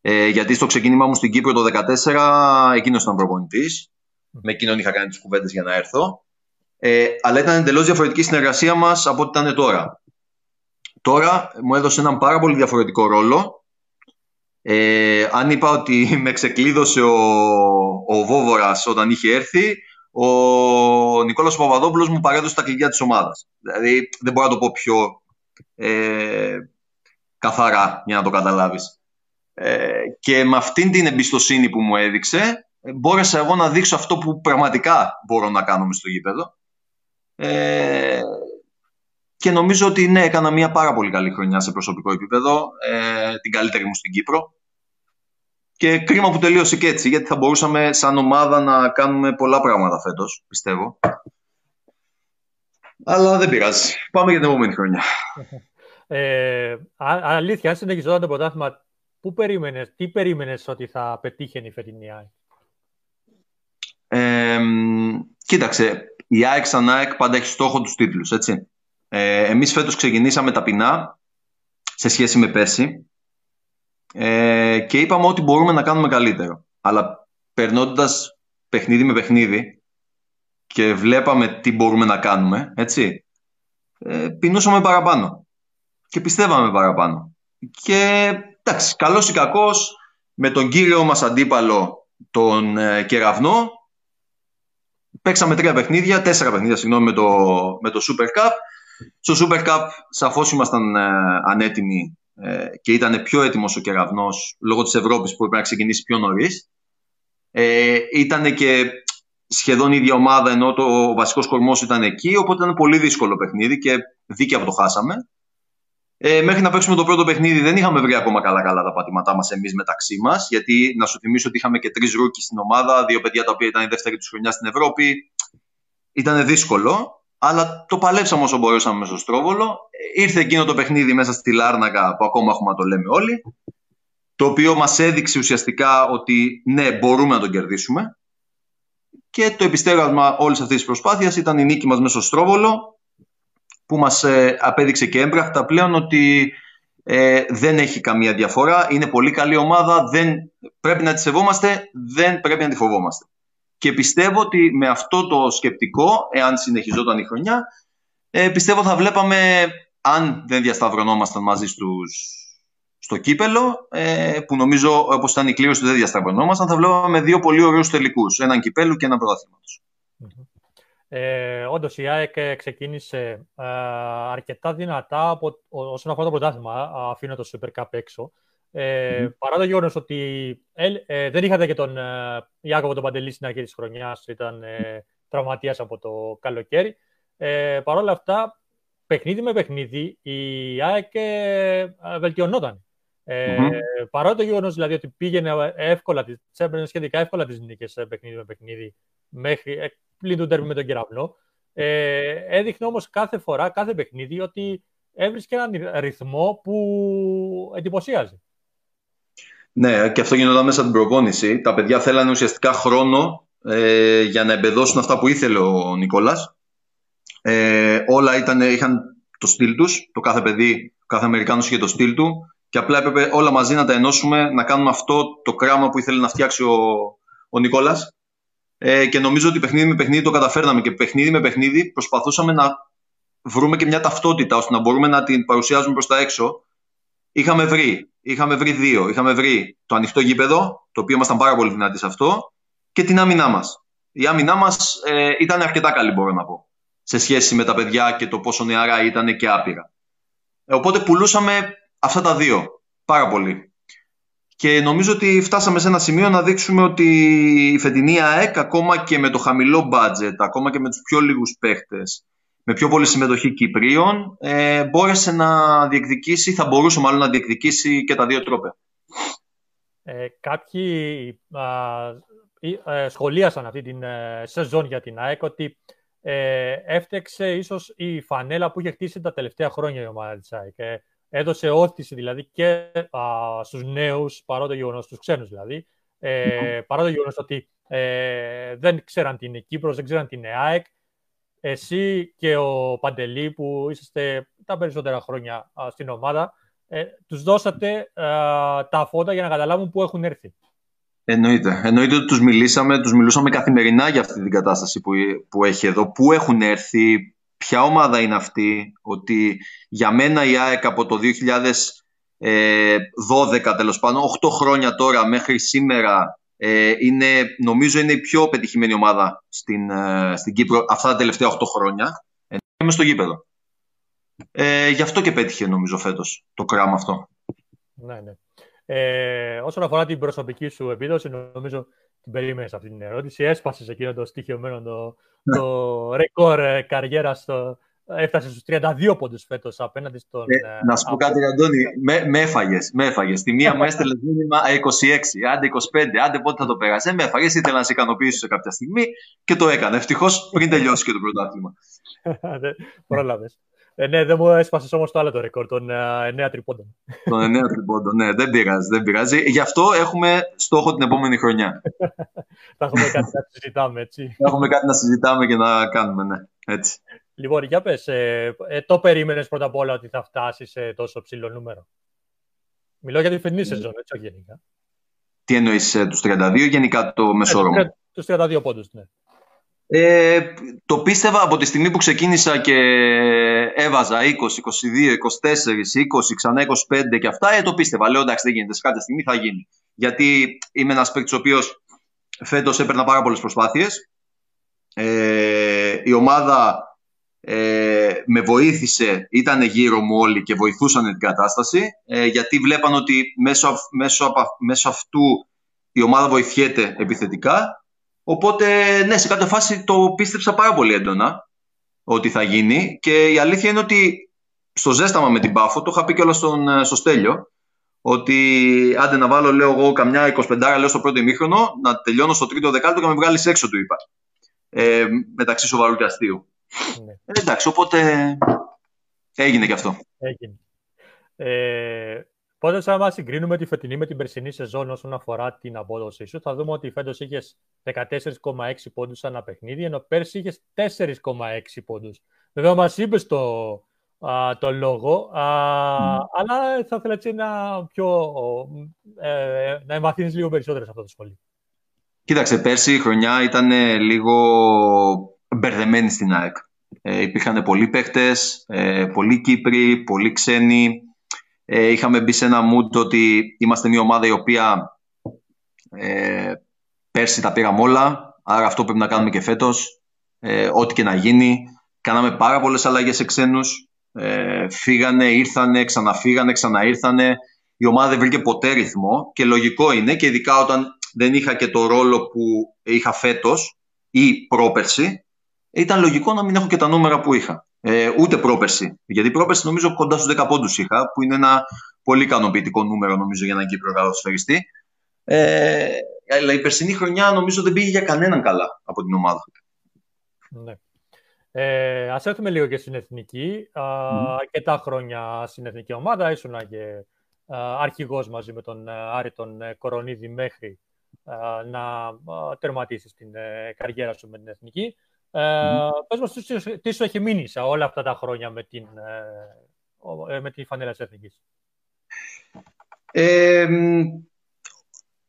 Ε, γιατί στο ξεκίνημά μου στην Κύπρο το 2014 εκείνος ήταν προπονητής. Με εκείνον είχα κάνει τις κουβέντες για να έρθω. Ε, αλλά ήταν εντελώς διαφορετική η συνεργασία μας από ό,τι ήταν τώρα. Τώρα μου έδωσε έναν πάρα πολύ διαφορετικό ρόλο ε, αν είπα ότι με ξεκλείδωσε ο, ο Βόβορας όταν είχε έρθει, ο Νικόλας Παπαδόπουλος μου παρέδωσε τα κλειδιά της ομάδας. Δηλαδή δεν μπορώ να το πω πιο ε, καθαρά για να το καταλάβεις. Ε, και με αυτήν την εμπιστοσύνη που μου έδειξε, μπόρεσα εγώ να δείξω αυτό που πραγματικά μπορώ να κάνω στο γήπεδο. Ε, και νομίζω ότι ναι, έκανα μια πάρα πολύ καλή χρονιά σε προσωπικό επίπεδο, ε, την καλύτερη μου στην Κύπρο. Και κρίμα που τελείωσε και έτσι, γιατί θα μπορούσαμε σαν ομάδα να κάνουμε πολλά πράγματα φέτος, πιστεύω. Αλλά δεν πειράζει. Πάμε για την επόμενη χρονιά. Ε, αλήθεια, αν συνεχιζόταν το πρωτάθλημα, πού περίμενες, τι περίμενες ότι θα πετύχαινε η φετινή ΑΕΚ; Ε, κοίταξε, η ΑΕΚ σαν ΑΕΚ πάντα έχει στόχο τους τίτλους, έτσι. Ε, εμείς φέτος ξεκινήσαμε ταπεινά σε σχέση με πέρσι ε, και είπαμε ότι μπορούμε να κάνουμε καλύτερο. Αλλά περνώντας παιχνίδι με παιχνίδι και βλέπαμε τι μπορούμε να κάνουμε, έτσι, ε, πεινούσαμε παραπάνω και πιστεύαμε παραπάνω. Και εντάξει, καλός ή κακός, με τον κύριο μας αντίπαλο τον ε, Κεραυνό, παίξαμε τρία παιχνίδια, τέσσερα παιχνίδια, συγγνώμη, με το, με το Super Cup στο Super Cup σαφώς ήμασταν ε, ανέτοιμοι ε, και ήταν πιο έτοιμος ο κεραυνός λόγω της Ευρώπης που έπρεπε να ξεκινήσει πιο νωρίς. Ε, ήταν και σχεδόν η ίδια ομάδα ενώ το, ο βασικός κορμός ήταν εκεί οπότε ήταν πολύ δύσκολο παιχνίδι και δίκαια που το χάσαμε. Ε, μέχρι να παίξουμε το πρώτο παιχνίδι δεν είχαμε βρει ακόμα καλά-καλά τα πατήματά μας εμείς μεταξύ μας γιατί να σου θυμίσω ότι είχαμε και τρεις rookie στην ομάδα, δύο παιδιά τα οποία ήταν η δεύτερη τους χρονιά στην Ευρώπη. Ήταν δύσκολο αλλά το παλέψαμε όσο μπορούσαμε στο Στρόβολο. Ήρθε εκείνο το παιχνίδι μέσα στη Λάρνακα που ακόμα έχουμε να το λέμε όλοι. Το οποίο μας έδειξε ουσιαστικά ότι ναι, μπορούμε να τον κερδίσουμε. Και το επιστέγασμα όλης αυτής της προσπάθειας ήταν η νίκη μας μέσα στο Στρόβολο, που μας ε, απέδειξε και έμπρακτα πλέον ότι ε, δεν έχει καμία διαφορά. Είναι πολύ καλή ομάδα. Δεν, πρέπει να τη σεβόμαστε, δεν πρέπει να τη φοβόμαστε. Και πιστεύω ότι με αυτό το σκεπτικό, εάν συνεχιζόταν η χρονιά, ε, πιστεύω θα βλέπαμε, αν δεν διασταυρωνόμασταν μαζί στους, στο κύπελο, ε, που νομίζω όπως ήταν η κλήρωση δεν διασταυρωνόμασταν, θα βλέπαμε δύο πολύ ωραίους τελικούς. Έναν κυπέλου και ένα πρωτάθλημα Ε, Όντως η ΑΕΚ ξεκίνησε ε, αρκετά δυνατά από, όσον αφορά το πρωτάθλημα, αφήνω το Super Cup έξω. Ε, Παρά το γεγονός ότι ε, δεν είχατε και τον ε, Ιάκωβο τον Παντελή στην αρχή της χρονιάς, ήταν ε, τραυματίας από το καλοκαίρι. Ε, Παρ' όλα αυτά, παιχνίδι με παιχνίδι, η ΑΕΚ ε, βελτιωνόταν. Ε, mm-hmm. Παρά το γεγονός δηλαδή ότι πήγαινε εύκολα, τις έπαιρνε σχετικά εύκολα τις νίκες παιχνίδι με παιχνίδι, μέχρι ε, πλην του τέρμι με τον κεραυνό. Ε, έδειχνε όμως κάθε φορά, κάθε παιχνίδι, ότι έβρισκε έναν ρυθμό που εντυπωσίαζε. Ναι, και αυτό γινόταν μέσα από την προπόνηση. Τα παιδιά θέλανε ουσιαστικά χρόνο ε, για να εμπεδώσουν αυτά που ήθελε ο Νικόλας. Ε, όλα ήταν, είχαν το στυλ τους, το κάθε παιδί, ο κάθε Αμερικάνος είχε το στυλ του και απλά έπρεπε όλα μαζί να τα ενώσουμε, να κάνουμε αυτό το κράμα που ήθελε να φτιάξει ο, ο Νικόλας. Ε, και νομίζω ότι παιχνίδι με παιχνίδι το καταφέρναμε και παιχνίδι με παιχνίδι προσπαθούσαμε να βρούμε και μια ταυτότητα ώστε να μπορούμε να την παρουσιάζουμε προς τα έξω. Είχαμε βρει, είχαμε βρει δύο. Είχαμε βρει το ανοιχτό γήπεδο, το οποίο ήμασταν πάρα πολύ δυνατοί σε αυτό, και την άμυνά μας. Η άμυνά μας ε, ήταν αρκετά καλή μπορώ να πω, σε σχέση με τα παιδιά και το πόσο νεαρά ήταν και άπειρα. Ε, οπότε πουλούσαμε αυτά τα δύο πάρα πολύ. Και νομίζω ότι φτάσαμε σε ένα σημείο να δείξουμε ότι η φετινή ΑΕΚ, ακόμα και με το χαμηλό budget, ακόμα και με τους πιο λίγους παίχτες, με πιο πολλή συμμετοχή Κυπρίων, ε, μπόρεσε να διεκδικήσει, θα μπορούσε μάλλον να διεκδικήσει και τα δύο τρόπια. Ε, κάποιοι α, ε, σχολίασαν αυτή την ε, σεζόν για την ΑΕΚ ότι ε, έφτεξε ίσως η φανέλα που είχε χτίσει τα τελευταία χρόνια η ομάδα της ΑΕΚ. Ε, έδωσε όθηση δηλαδή και α, στους νέους, παρά το γεγονός, στους ξένους δηλαδή, ε, παρά το γεγονός ότι ε, δεν ξέραν την Κύπρος, δεν ξέραν την ΑΕΚ. Εσύ και ο Παντελή που είσαστε τα περισσότερα χρόνια στην ομάδα, ε, τους δώσατε τα φώτα για να καταλάβουν πού έχουν έρθει. Εννοείται. Εννοείται ότι τους μιλήσαμε, τους μιλούσαμε καθημερινά για αυτή την κατάσταση που, που έχει εδώ. Πού έχουν έρθει, ποια ομάδα είναι αυτή, ότι για μένα η ΑΕΚ από το 2012 τέλος πάντων, 8 χρόνια τώρα μέχρι σήμερα ε, είναι, νομίζω είναι η πιο πετυχημένη ομάδα στην, ε, στην Κύπρο αυτά τα τελευταία 8 χρόνια. Ε, είμαι στο γήπεδο. Ε, γι' αυτό και πέτυχε νομίζω φέτος το κράμα αυτό. Ναι, ναι. Ε, όσον αφορά την προσωπική σου επίδοση, νομίζω την περίμενες αυτή την ερώτηση. Έσπασες εκείνο το στοιχειωμένο το, το ρεκόρ ε, καριέρας στο. Έφτασε στους 32 πόντους φέτος απέναντι στον. Ε, να σου πω κάτι, Αντώνη. Με, με έφαγες. Με έφαγες. Τη μία μου έστελνε μήνυμα 26, άντε 25, άντε πότε θα το πέρασε. Με έφαγες. Ήθελα να σε ικανοποιήσω σε κάποια στιγμή και το έκανα. Ευτυχώς πριν τελειώσει και το πρωτάθλημα. Πρόλαβες. Ε, ναι, δεν μου έσπασες όμως το άλλο το ρεκόρ, των 9 ε, τριπώντων. Των 9 τριπώντων, ναι, δεν πειράζει, δεν πειράζει. Γι' αυτό έχουμε στόχο την επόμενη χρονιά. Θα έχουμε κάτι να συζητάμε, έτσι. Θα έχουμε κάτι να συζητάμε και να κάνουμε, ναι. Έτσι. Λοιπόν, για πες, ε, ε, το περίμενες πρώτα απ' όλα ότι θα φτάσεις σε τόσο ψηλό νούμερο; Μιλώ για τη φετινή σεζόν, έτσι, όχι γενικά. Τι εννοείς, ε, τους 32 γενικά το μεσόρωμο. Ε, τους 32 πόντους, ναι. Ε, το πίστευα από τη στιγμή που ξεκίνησα και έβαζα 20, 22, 24, 20, ξανά 25 και αυτά, ε, το πίστευα. Λέω εντάξει δεν γίνεται, σε κάποια στιγμή θα γίνει. Γιατί είμαι ένας παίκτης ο οποίος φέτος έπαιρνα πάρα πολλές προσπάθειες. Ε, η ομάδα ε, με βοήθησε, ήταν γύρω μου όλοι και βοηθούσαν την κατάσταση ε, γιατί βλέπαν ότι μέσω, μέσω, μέσω αυτού η ομάδα βοηθιέται επιθετικά Οπότε, ναι, σε κάποια φάση το πίστεψα πάρα πολύ έντονα ότι θα γίνει και η αλήθεια είναι ότι στο ζέσταμα με την Πάφο, το είχα πει κιόλας στον, ε, στο Στέλιο, ότι άντε να βάλω, λέω εγώ, καμιά 25 λέω στο πρώτο ημίχρονο, να τελειώνω στο τρίτο δεκάλεπτο και να με βγάλεις έξω, του είπα. Ε, μεταξύ σοβαρού και αστείου. Ναι. Ε, εντάξει, οπότε έγινε και αυτό. Έγινε. Ε, Οπότε, άμα συγκρίνουμε τη φετινή με την περσινή σεζόν όσον αφορά την απόδοσή σου, θα δούμε ότι φέτος είχες 14,6 πόντους ένα παιχνίδι, ενώ πέρσι είχες 4,6 πόντους. Βέβαια, μας είπες το, το λόγο, α, αλλά θα ήθελα έτσι να, πιο, ε, να εμβαθύνεις λίγο περισσότερο σε αυτό το σχολείο. Κοίταξε, πέρσι η χρονιά ήταν λίγο μπερδεμένη στην ΑΕΚ. Ε, υπήρχαν πολλοί παίχτες, ε, πολλοί Κύπροι, πολλοί ξένοι. Ε, είχαμε μπει σε ένα mood ότι είμαστε μια ομάδα η οποία ε, πέρσι τα πήραμε όλα, άρα αυτό πρέπει να κάνουμε και φέτος, ε, ό,τι και να γίνει. Κάναμε πάρα πολλές αλλαγές σε ξένους, ε, φύγανε, ήρθανε, ξαναφύγανε, ξαναήρθανε. Η ομάδα δεν βρήκε ποτέ ρυθμό και λογικό είναι και ειδικά όταν δεν είχα και το ρόλο που είχα φέτος ή πρόπερση, ήταν λογικό να μην έχω και τα νούμερα που είχα. Ε, ούτε πρόπερση. Γιατί πρόπερση νομίζω κοντά στους 10 πόντους είχα, που είναι ένα πολύ ικανοποιητικό νούμερο νομίζω για έναν Κύπρο γαδοσφαιριστή. Ε, αλλά η περσινή χρονιά νομίζω δεν πήγε για κανέναν καλά από την ομάδα. Ναι. Ε, ας έρθουμε λίγο και στην εθνική. Mm. Αρκετά χρόνια στην εθνική ομάδα. Ήσουν και αρχηγός μαζί με τον Άρη τον Κορονίδη μέχρι ε, να ε, τερματίσεις την ε, καριέρα σου με την Εθνική. Ε, Πες μας τι, τι σου έχει μείνει σε όλα αυτά τα χρόνια με την, ε, με τη φανέλα της Εθνικής; Ε,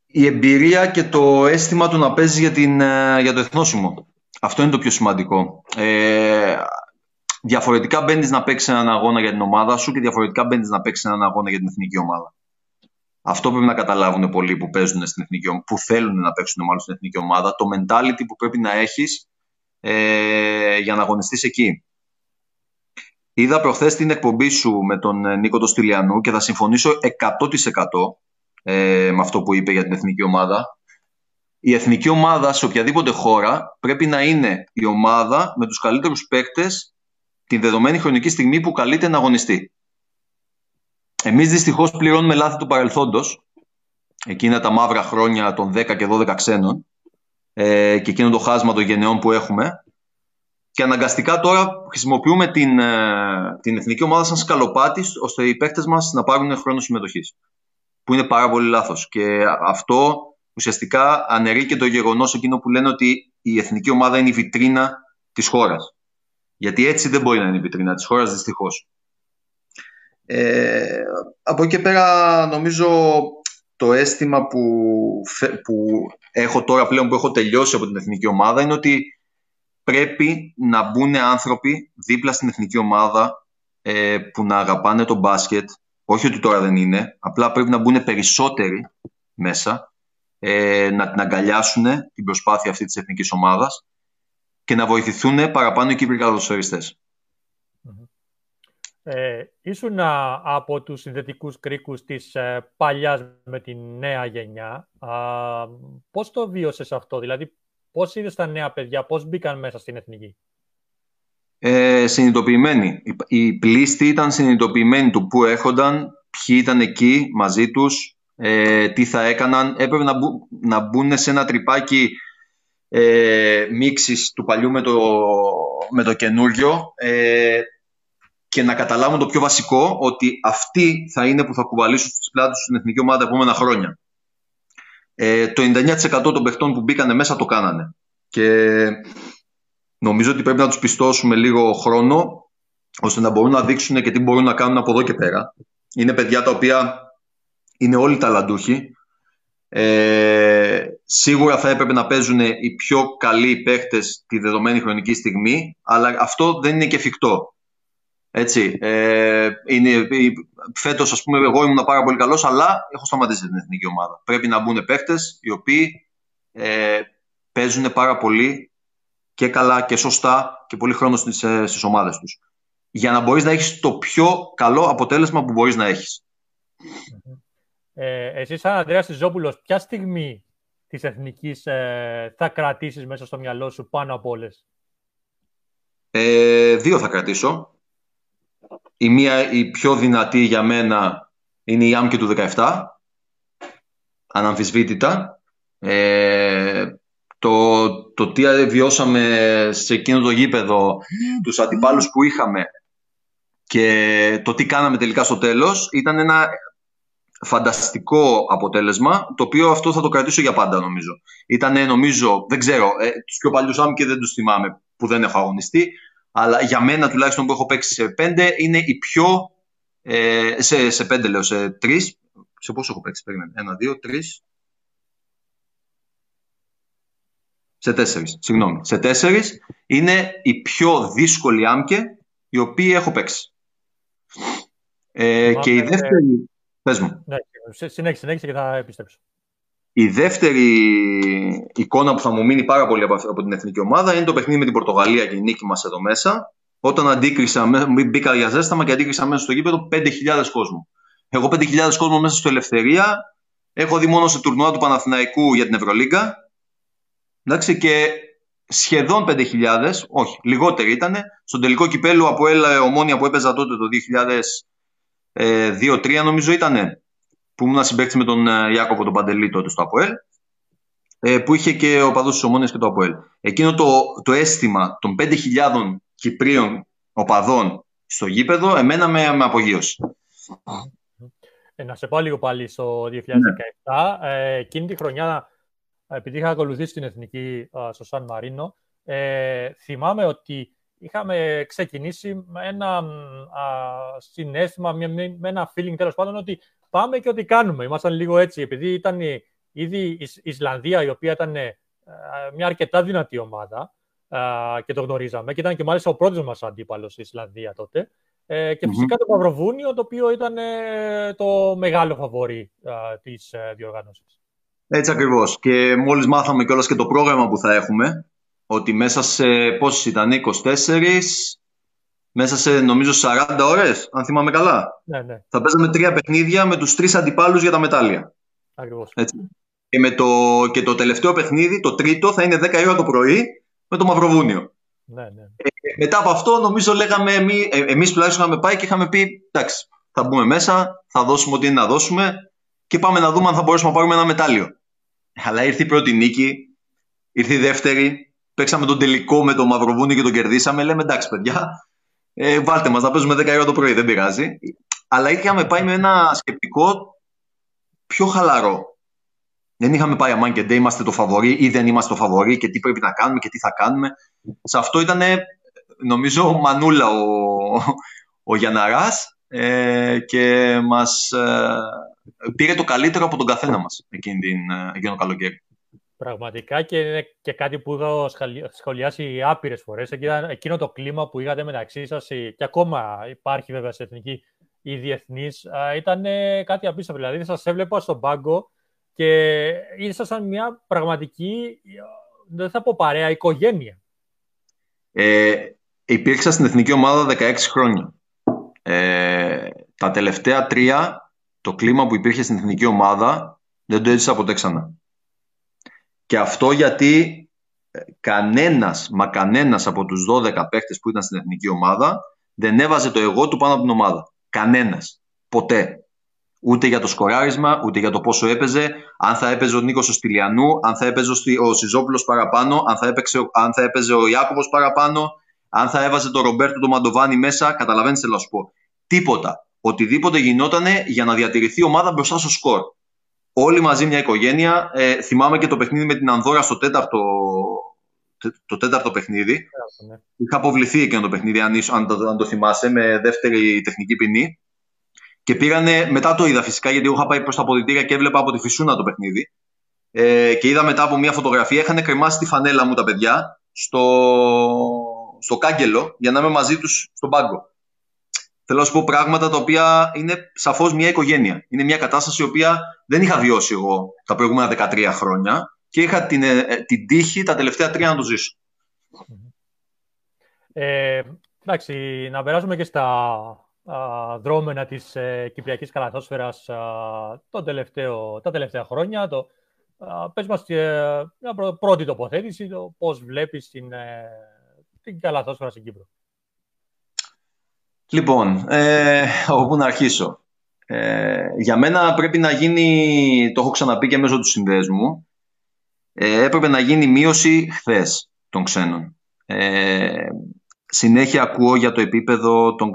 η εμπειρία και το αίσθημα του να παίζεις για, την, ε, για το εθνόσημο. Αυτό είναι το πιο σημαντικό. Ε, διαφορετικά μπαίνεις να παίξεις έναν αγώνα για την ομάδα σου και διαφορετικά μπαίνεις να παίξεις έναν αγώνα για την εθνική ομάδα. Αυτό πρέπει να καταλάβουν πολλοί που παίζουν στην εθνική που θέλουν να παίξουν μάλλον στην εθνική ομάδα. Το mentality που πρέπει να έχεις ε, για να αγωνιστείς εκεί. Είδα προχθές την εκπομπή σου με τον ε, Νίκο Στυλιανού και θα συμφωνήσω 100% ε, με αυτό που είπε για την εθνική ομάδα. Η εθνική ομάδα σε οποιαδήποτε χώρα πρέπει να είναι η ομάδα με τους καλύτερους παίκτες την δεδομένη χρονική στιγμή που καλείται να αγωνιστεί. Εμείς δυστυχώς πληρώνουμε λάθη του παρελθόντος, εκείνα τα μαύρα χρόνια των 10 και 12 ξένων ε, και εκείνο το χάσμα των γενεών που έχουμε και αναγκαστικά τώρα χρησιμοποιούμε την, ε, την εθνική ομάδα σαν σκαλοπάτι ώστε οι παίκτες μας να πάρουν χρόνο συμμετοχής που είναι πάρα πολύ λάθος. Και αυτό ουσιαστικά αναιρεί και το γεγονός εκείνο που λένε ότι η εθνική ομάδα είναι η βιτρίνα της χώρας. Γιατί έτσι δεν μπορεί να είναι η βιτρίνα της χώρας, δυστυχώς. Ε, από εκεί και πέρα νομίζω το αίσθημα που, που έχω τώρα πλέον που έχω τελειώσει από την εθνική ομάδα είναι ότι πρέπει να μπουν άνθρωποι δίπλα στην εθνική ομάδα ε, που να αγαπάνε το μπάσκετ, όχι ότι τώρα δεν είναι, απλά πρέπει να μπουν περισσότεροι μέσα, ε, να την αγκαλιάσουν την προσπάθεια αυτή της εθνικής ομάδας και να βοηθηθούν παραπάνω οι Κύπροι καλωσοριστές. Ε, ήσουν από τους συνδετικούς κρίκους της ε, παλιάς με τη νέα γενιά. Α, πώς το βίωσες αυτό, δηλαδή πώς είδες τα νέα παιδιά, πώς μπήκαν μέσα στην εθνική; Ε, συνειδητοποιημένοι. Η πλήστη ήταν συνειδητοποιημένη του που έρχονταν, ποιοι ήταν εκεί μαζί τους, ε, τι θα έκαναν. Έπρεπε να, μπου, να μπουν σε ένα τρυπάκι ε, μίξης του παλιού με το, με το καινούριο ε, και να καταλάβουν το πιο βασικό ότι αυτοί θα είναι που θα κουβαλήσουν στις πλάτες στην εθνική ομάδα τα επόμενα χρόνια. Ε, το 99% των παιχτών που μπήκανε μέσα το κάνανε. Και Νομίζω ότι πρέπει να τους πιστώσουμε λίγο χρόνο ώστε να μπορούν να δείξουν και τι μπορούν να κάνουν από εδώ και πέρα. Είναι παιδιά τα οποία είναι όλοι ταλαντούχοι. Ε, σίγουρα θα έπρεπε να παίζουν οι πιο καλοί παίχτες τη δεδομένη χρονική στιγμή, αλλά αυτό δεν είναι και εφικτό. Έτσι, ε, είναι, φέτος, ας πούμε, εγώ ήμουν πάρα πολύ καλός, αλλά έχω σταματήσει την εθνική ομάδα. Πρέπει να μπουν παίχτες οι οποίοι ε, παίζουν πάρα πολύ και καλά και σωστά και πολύ χρόνο στις, ε, στις ομάδες τους. Για να μπορείς να έχεις το πιο καλό αποτέλεσμα που μπορείς να έχεις. Ε, εσύ σαν Ανδρέας Ζόπουλος, ποια στιγμή της Εθνικής ε, θα κρατήσεις μέσα στο μυαλό σου πάνω από όλες; Ε, δύο θα κρατήσω. Η μία, η πιο δυνατή για μένα, είναι η Άμκη του 17. Αναμφισβήτητα. Ε, το, το τι βιώσαμε σε εκείνο το γήπεδο, τους αντιπάλους που είχαμε και το τι κάναμε τελικά στο τέλος ήταν ένα φανταστικό αποτέλεσμα, το οποίο αυτό θα το κρατήσω για πάντα νομίζω. Ήταν νομίζω, δεν ξέρω, ε, τους πιο παλιούς άμοι και δεν τους θυμάμαι που δεν έχω αγωνιστεί, αλλά για μένα τουλάχιστον που έχω παίξει σε πέντε είναι η πιο, ε, σε, σε πέντε λέω, σε τρεις, σε πόσο έχω παίξει, περίμενε, ένα, δύο, τρεις, Σε τέσσερις. Συγγνώμη. Σε τέσσερις είναι η πιο δύσκολη άμκε η οποία έχω παίξει. Ε, και η δεύτερη. Πες μου. Ναι, συνέχισε, συνέχισε και θα επιστρέψω. Η δεύτερη εικόνα που θα μου μείνει πάρα πολύ από, από την εθνική ομάδα είναι το παιχνίδι με την Πορτογαλία και η νίκη μας εδώ μέσα. Όταν αντίκρισα, μπήκα για ζέσταμα και αντίκρισα μέσα στο γήπεδο 5.000 κόσμο. Εγώ 5.000 κόσμο μέσα στο Ελευθερία έχω δει μόνο σε τουρνουά του Παναθηναϊκού για την Ευρωλίγκα Εντάξει, και σχεδόν 5.000, όχι, λιγότεροι ήταν, στον τελικό κυπέλου από έλα ομόνια που έπαιζα τότε το 2002-2003 νομίζω ήταν, που ήμουν συμπαίκτη με τον ε, Ιάκωβο τον Παντελή τότε στο ΑΠΟΕΛ, ε, που είχε και ο παδός της Ομόνιας και το ΑΠΟΕΛ. Εκείνο το, το αίσθημα των 5.000 Κυπρίων οπαδών στο γήπεδο, εμένα με, με απογείωσε. Ε, να σε πάω λίγο πάλι στο 2017. Ναι. Ε, εκείνη τη χρονιά επειδή είχα ακολουθήσει την εθνική στο Σαν Μαρίνο, ε, θυμάμαι ότι είχαμε ξεκινήσει με ένα α, συνέστημα, με, ένα feeling τέλος πάντων ότι πάμε και ό,τι κάνουμε. Ήμασταν λίγο έτσι, επειδή ήταν ήδη η Ισλανδία, η οποία ήταν ε, μια αρκετά δυνατή ομάδα και το γνωρίζαμε και ήταν και μάλιστα ο πρώτος μας αντίπαλος η Ισλανδία τότε. Ε, και φυσικα το Μαυροβούνιο, το οποίο ήταν ε, το μεγάλο φαβόρι της διοργάνωσης. Έτσι ακριβώς. Και μόλις μάθαμε κιόλας και το πρόγραμμα που θα έχουμε, ότι μέσα σε πόσες ήταν, 24, μέσα σε νομίζω 40 ώρες, αν θυμάμαι καλά. Ναι, ναι. Θα παίζαμε τρία παιχνίδια με τους τρεις αντιπάλους για τα μετάλλια. Ακριβώς. Έτσι. Και, με το, και το τελευταίο παιχνίδι, το τρίτο, θα είναι 10 ώρα το πρωί με το Μαυροβούνιο. Ναι, ναι. Ε, μετά από αυτό, νομίζω, λέγαμε, εμεί, ε, εμείς τουλάχιστον είχαμε πάει και είχαμε πει, εντάξει, θα μπούμε μέσα, θα δώσουμε ό,τι είναι να δώσουμε και πάμε να δούμε αν θα μπορέσουμε να πάρουμε ένα μετάλλιο. Αλλά ήρθε η πρώτη νίκη, ήρθε η δεύτερη, παίξαμε τον τελικό με το Μαυροβούνιο και τον κερδίσαμε. Λέμε εντάξει, παιδιά, ε, βάλτε μας να παίζουμε 10 ώρα το πρωί, δεν πειράζει. Αλλά είχαμε πάει με ένα σκεπτικό πιο χαλαρό. Δεν είχαμε πάει αμάν και ντε, είμαστε το φαβορή ή δεν είμαστε το φαβορή και τι πρέπει να κάνουμε και τι θα κάνουμε. Σε αυτό ήταν, νομίζω, ο Μανούλα ο, ο Γιαναράς ε, και μας ε, πήρε το καλύτερο από τον καθένα μας εκείνη την, ε, εκείνο το καλοκαίρι. Πραγματικά και είναι και κάτι που είχα σχολιάσει άπειρες φορές. Εκείνο το κλίμα που είχατε μεταξύ σας και ακόμα υπάρχει βέβαια σε εθνική ή διεθνής, ήταν κάτι απίστευτο. Δηλαδή, σας έβλεπα στον πάγκο και ήσασταν μια πραγματική, δεν θα πω παρέα, οικογένεια. Ε, υπήρξα στην εθνική ομάδα 16 χρόνια. Ε, τα τελευταία τρία, το κλίμα που υπήρχε στην εθνική ομάδα δεν το έζησα ποτέ ξανά. Και αυτό γιατί ε, κανένας, μα κανένας από τους 12 παίχτες που ήταν στην εθνική ομάδα δεν έβαζε το εγώ του πάνω από την ομάδα. Κανένας. Ποτέ. Ούτε για το σκοράρισμα, ούτε για το πόσο έπαιζε, αν θα έπαιζε ο Νίκος ο Στυλιανού, αν θα έπαιζε ο Σιζόπουλος παραπάνω, αν θα, έπαιξε, αν θα έπαιζε ο Ιάκωβος παραπάνω, αν θα έβαζε τον Ρομπέρτο τον Μαντοβάνη μέσα. Καταλαβαίνεις, θέλω να σου πω. Τίποτα. Οτιδήποτε γινότανε για να διατηρηθεί η ομάδα μπροστά στο σκορ όλοι μαζί μια οικογένεια. Ε, θυμάμαι και το παιχνίδι με την Ανδόρα στο τέταρτο, το τέταρτο παιχνίδι. Ναι. Είχα αποβληθεί εκείνο το παιχνίδι, αν, αν, το, αν το θυμάσαι, με δεύτερη τεχνική ποινή. Και πήγανε, μετά το είδα φυσικά, γιατί εγώ είχα πάει προς τα αποδητήρια και έβλεπα από τη φυσούνα το παιχνίδι. Ε, και είδα μετά από μια φωτογραφία, είχαν κρεμάσει τη φανέλα μου τα παιδιά στο, στο κάγκελο για να είμαι μαζί τους στον πάγκο. Θέλω να σου πω πράγματα τα οποία είναι σαφώς μια οικογένεια. Είναι μια κατάσταση η οποία δεν είχα βιώσει εγώ τα προηγούμενα 13 χρόνια και είχα την, ε, ε, την τύχη τα τελευταία τρία να το ζήσω. Ε, εντάξει, να περάσουμε και στα α, δρόμενα της ε, Κυπριακής Καλαθόσφαιρας το τελευταίο, τα τελευταία χρόνια. Το, α, πες μας ε, μια πρώτη τοποθέτηση, το πώς βλέπεις την, ε, την Καλαθόσφαιρα στην Κύπρο. Λοιπόν, ε, όπου να αρχίσω. Ε, για μένα πρέπει να γίνει, το έχω ξαναπεί και μέσω του συνδέσμου, ε, έπρεπε να γίνει μείωση χθες των ξένων. Ε, συνέχεια ακούω για το επίπεδο των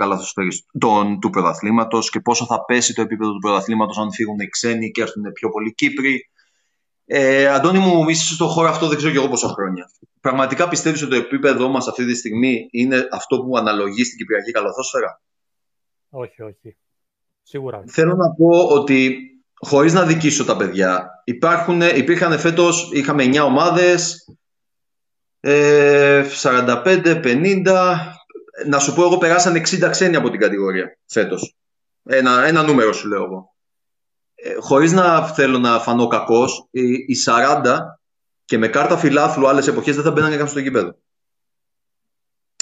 των, του πρωταθλήματος και πόσο θα πέσει το επίπεδο του πρωταθλήματος αν φύγουν οι ξένοι και έρθουν πιο πολλοί Κύπροι. Ε, Αντώνη μου, είσαι στο χώρο αυτό δεν ξέρω και εγώ πόσα χρόνια. Πραγματικά πιστεύεις ότι το επίπεδό μας αυτή τη στιγμή είναι αυτό που αναλογεί στην Κυπριακή καλαθόσφαιρα; Όχι, όχι. Σίγουρα. Θέλω να πω ότι χωρίς να δικήσω τα παιδιά, υπάρχουν, υπήρχαν φέτος, είχαμε 9 ομάδες, 45, 50, να σου πω εγώ περάσαν 60 ξένοι από την κατηγορία φέτος. Ένα, ένα νούμερο σου λέω εγώ. Ε, χωρίς να θέλω να φανώ κακός, οι, οι 40 και με κάρτα φιλάθλου άλλες εποχές δεν θα μπαίνανε καν στο γήπεδο.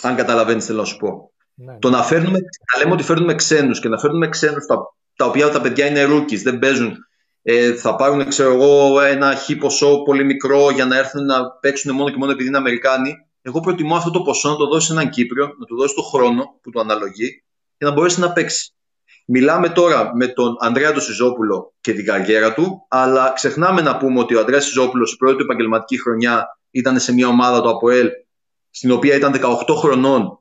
Αν καταλαβαίνεις θέλω να σου πω. Ναι. Το να, φέρνουμε, να λέμε ότι φέρνουμε ξένους και να φέρνουμε ξένους τα, τα οποία τα παιδιά είναι rookies, δεν παίζουν, ε, θα πάρουν ξέρω εγώ, ένα χι ποσό πολύ μικρό για να έρθουν να παίξουν μόνο και μόνο επειδή είναι Αμερικάνοι. Εγώ προτιμώ αυτό το ποσό να το δώσει σε έναν Κύπριο, να του δώσει το χρόνο που του αναλογεί και να μπορέσει να παίξει. Μιλάμε τώρα με τον Ανδρέα του Σιζόπουλο και την καριέρα του, αλλά ξεχνάμε να πούμε ότι ο Ανδρέας Σιζόπουλος η πρώτη του επαγγελματική χρονιά ήταν σε μια ομάδα του ΑΠΟΕΛ, στην οποία ήταν 18 χρονών,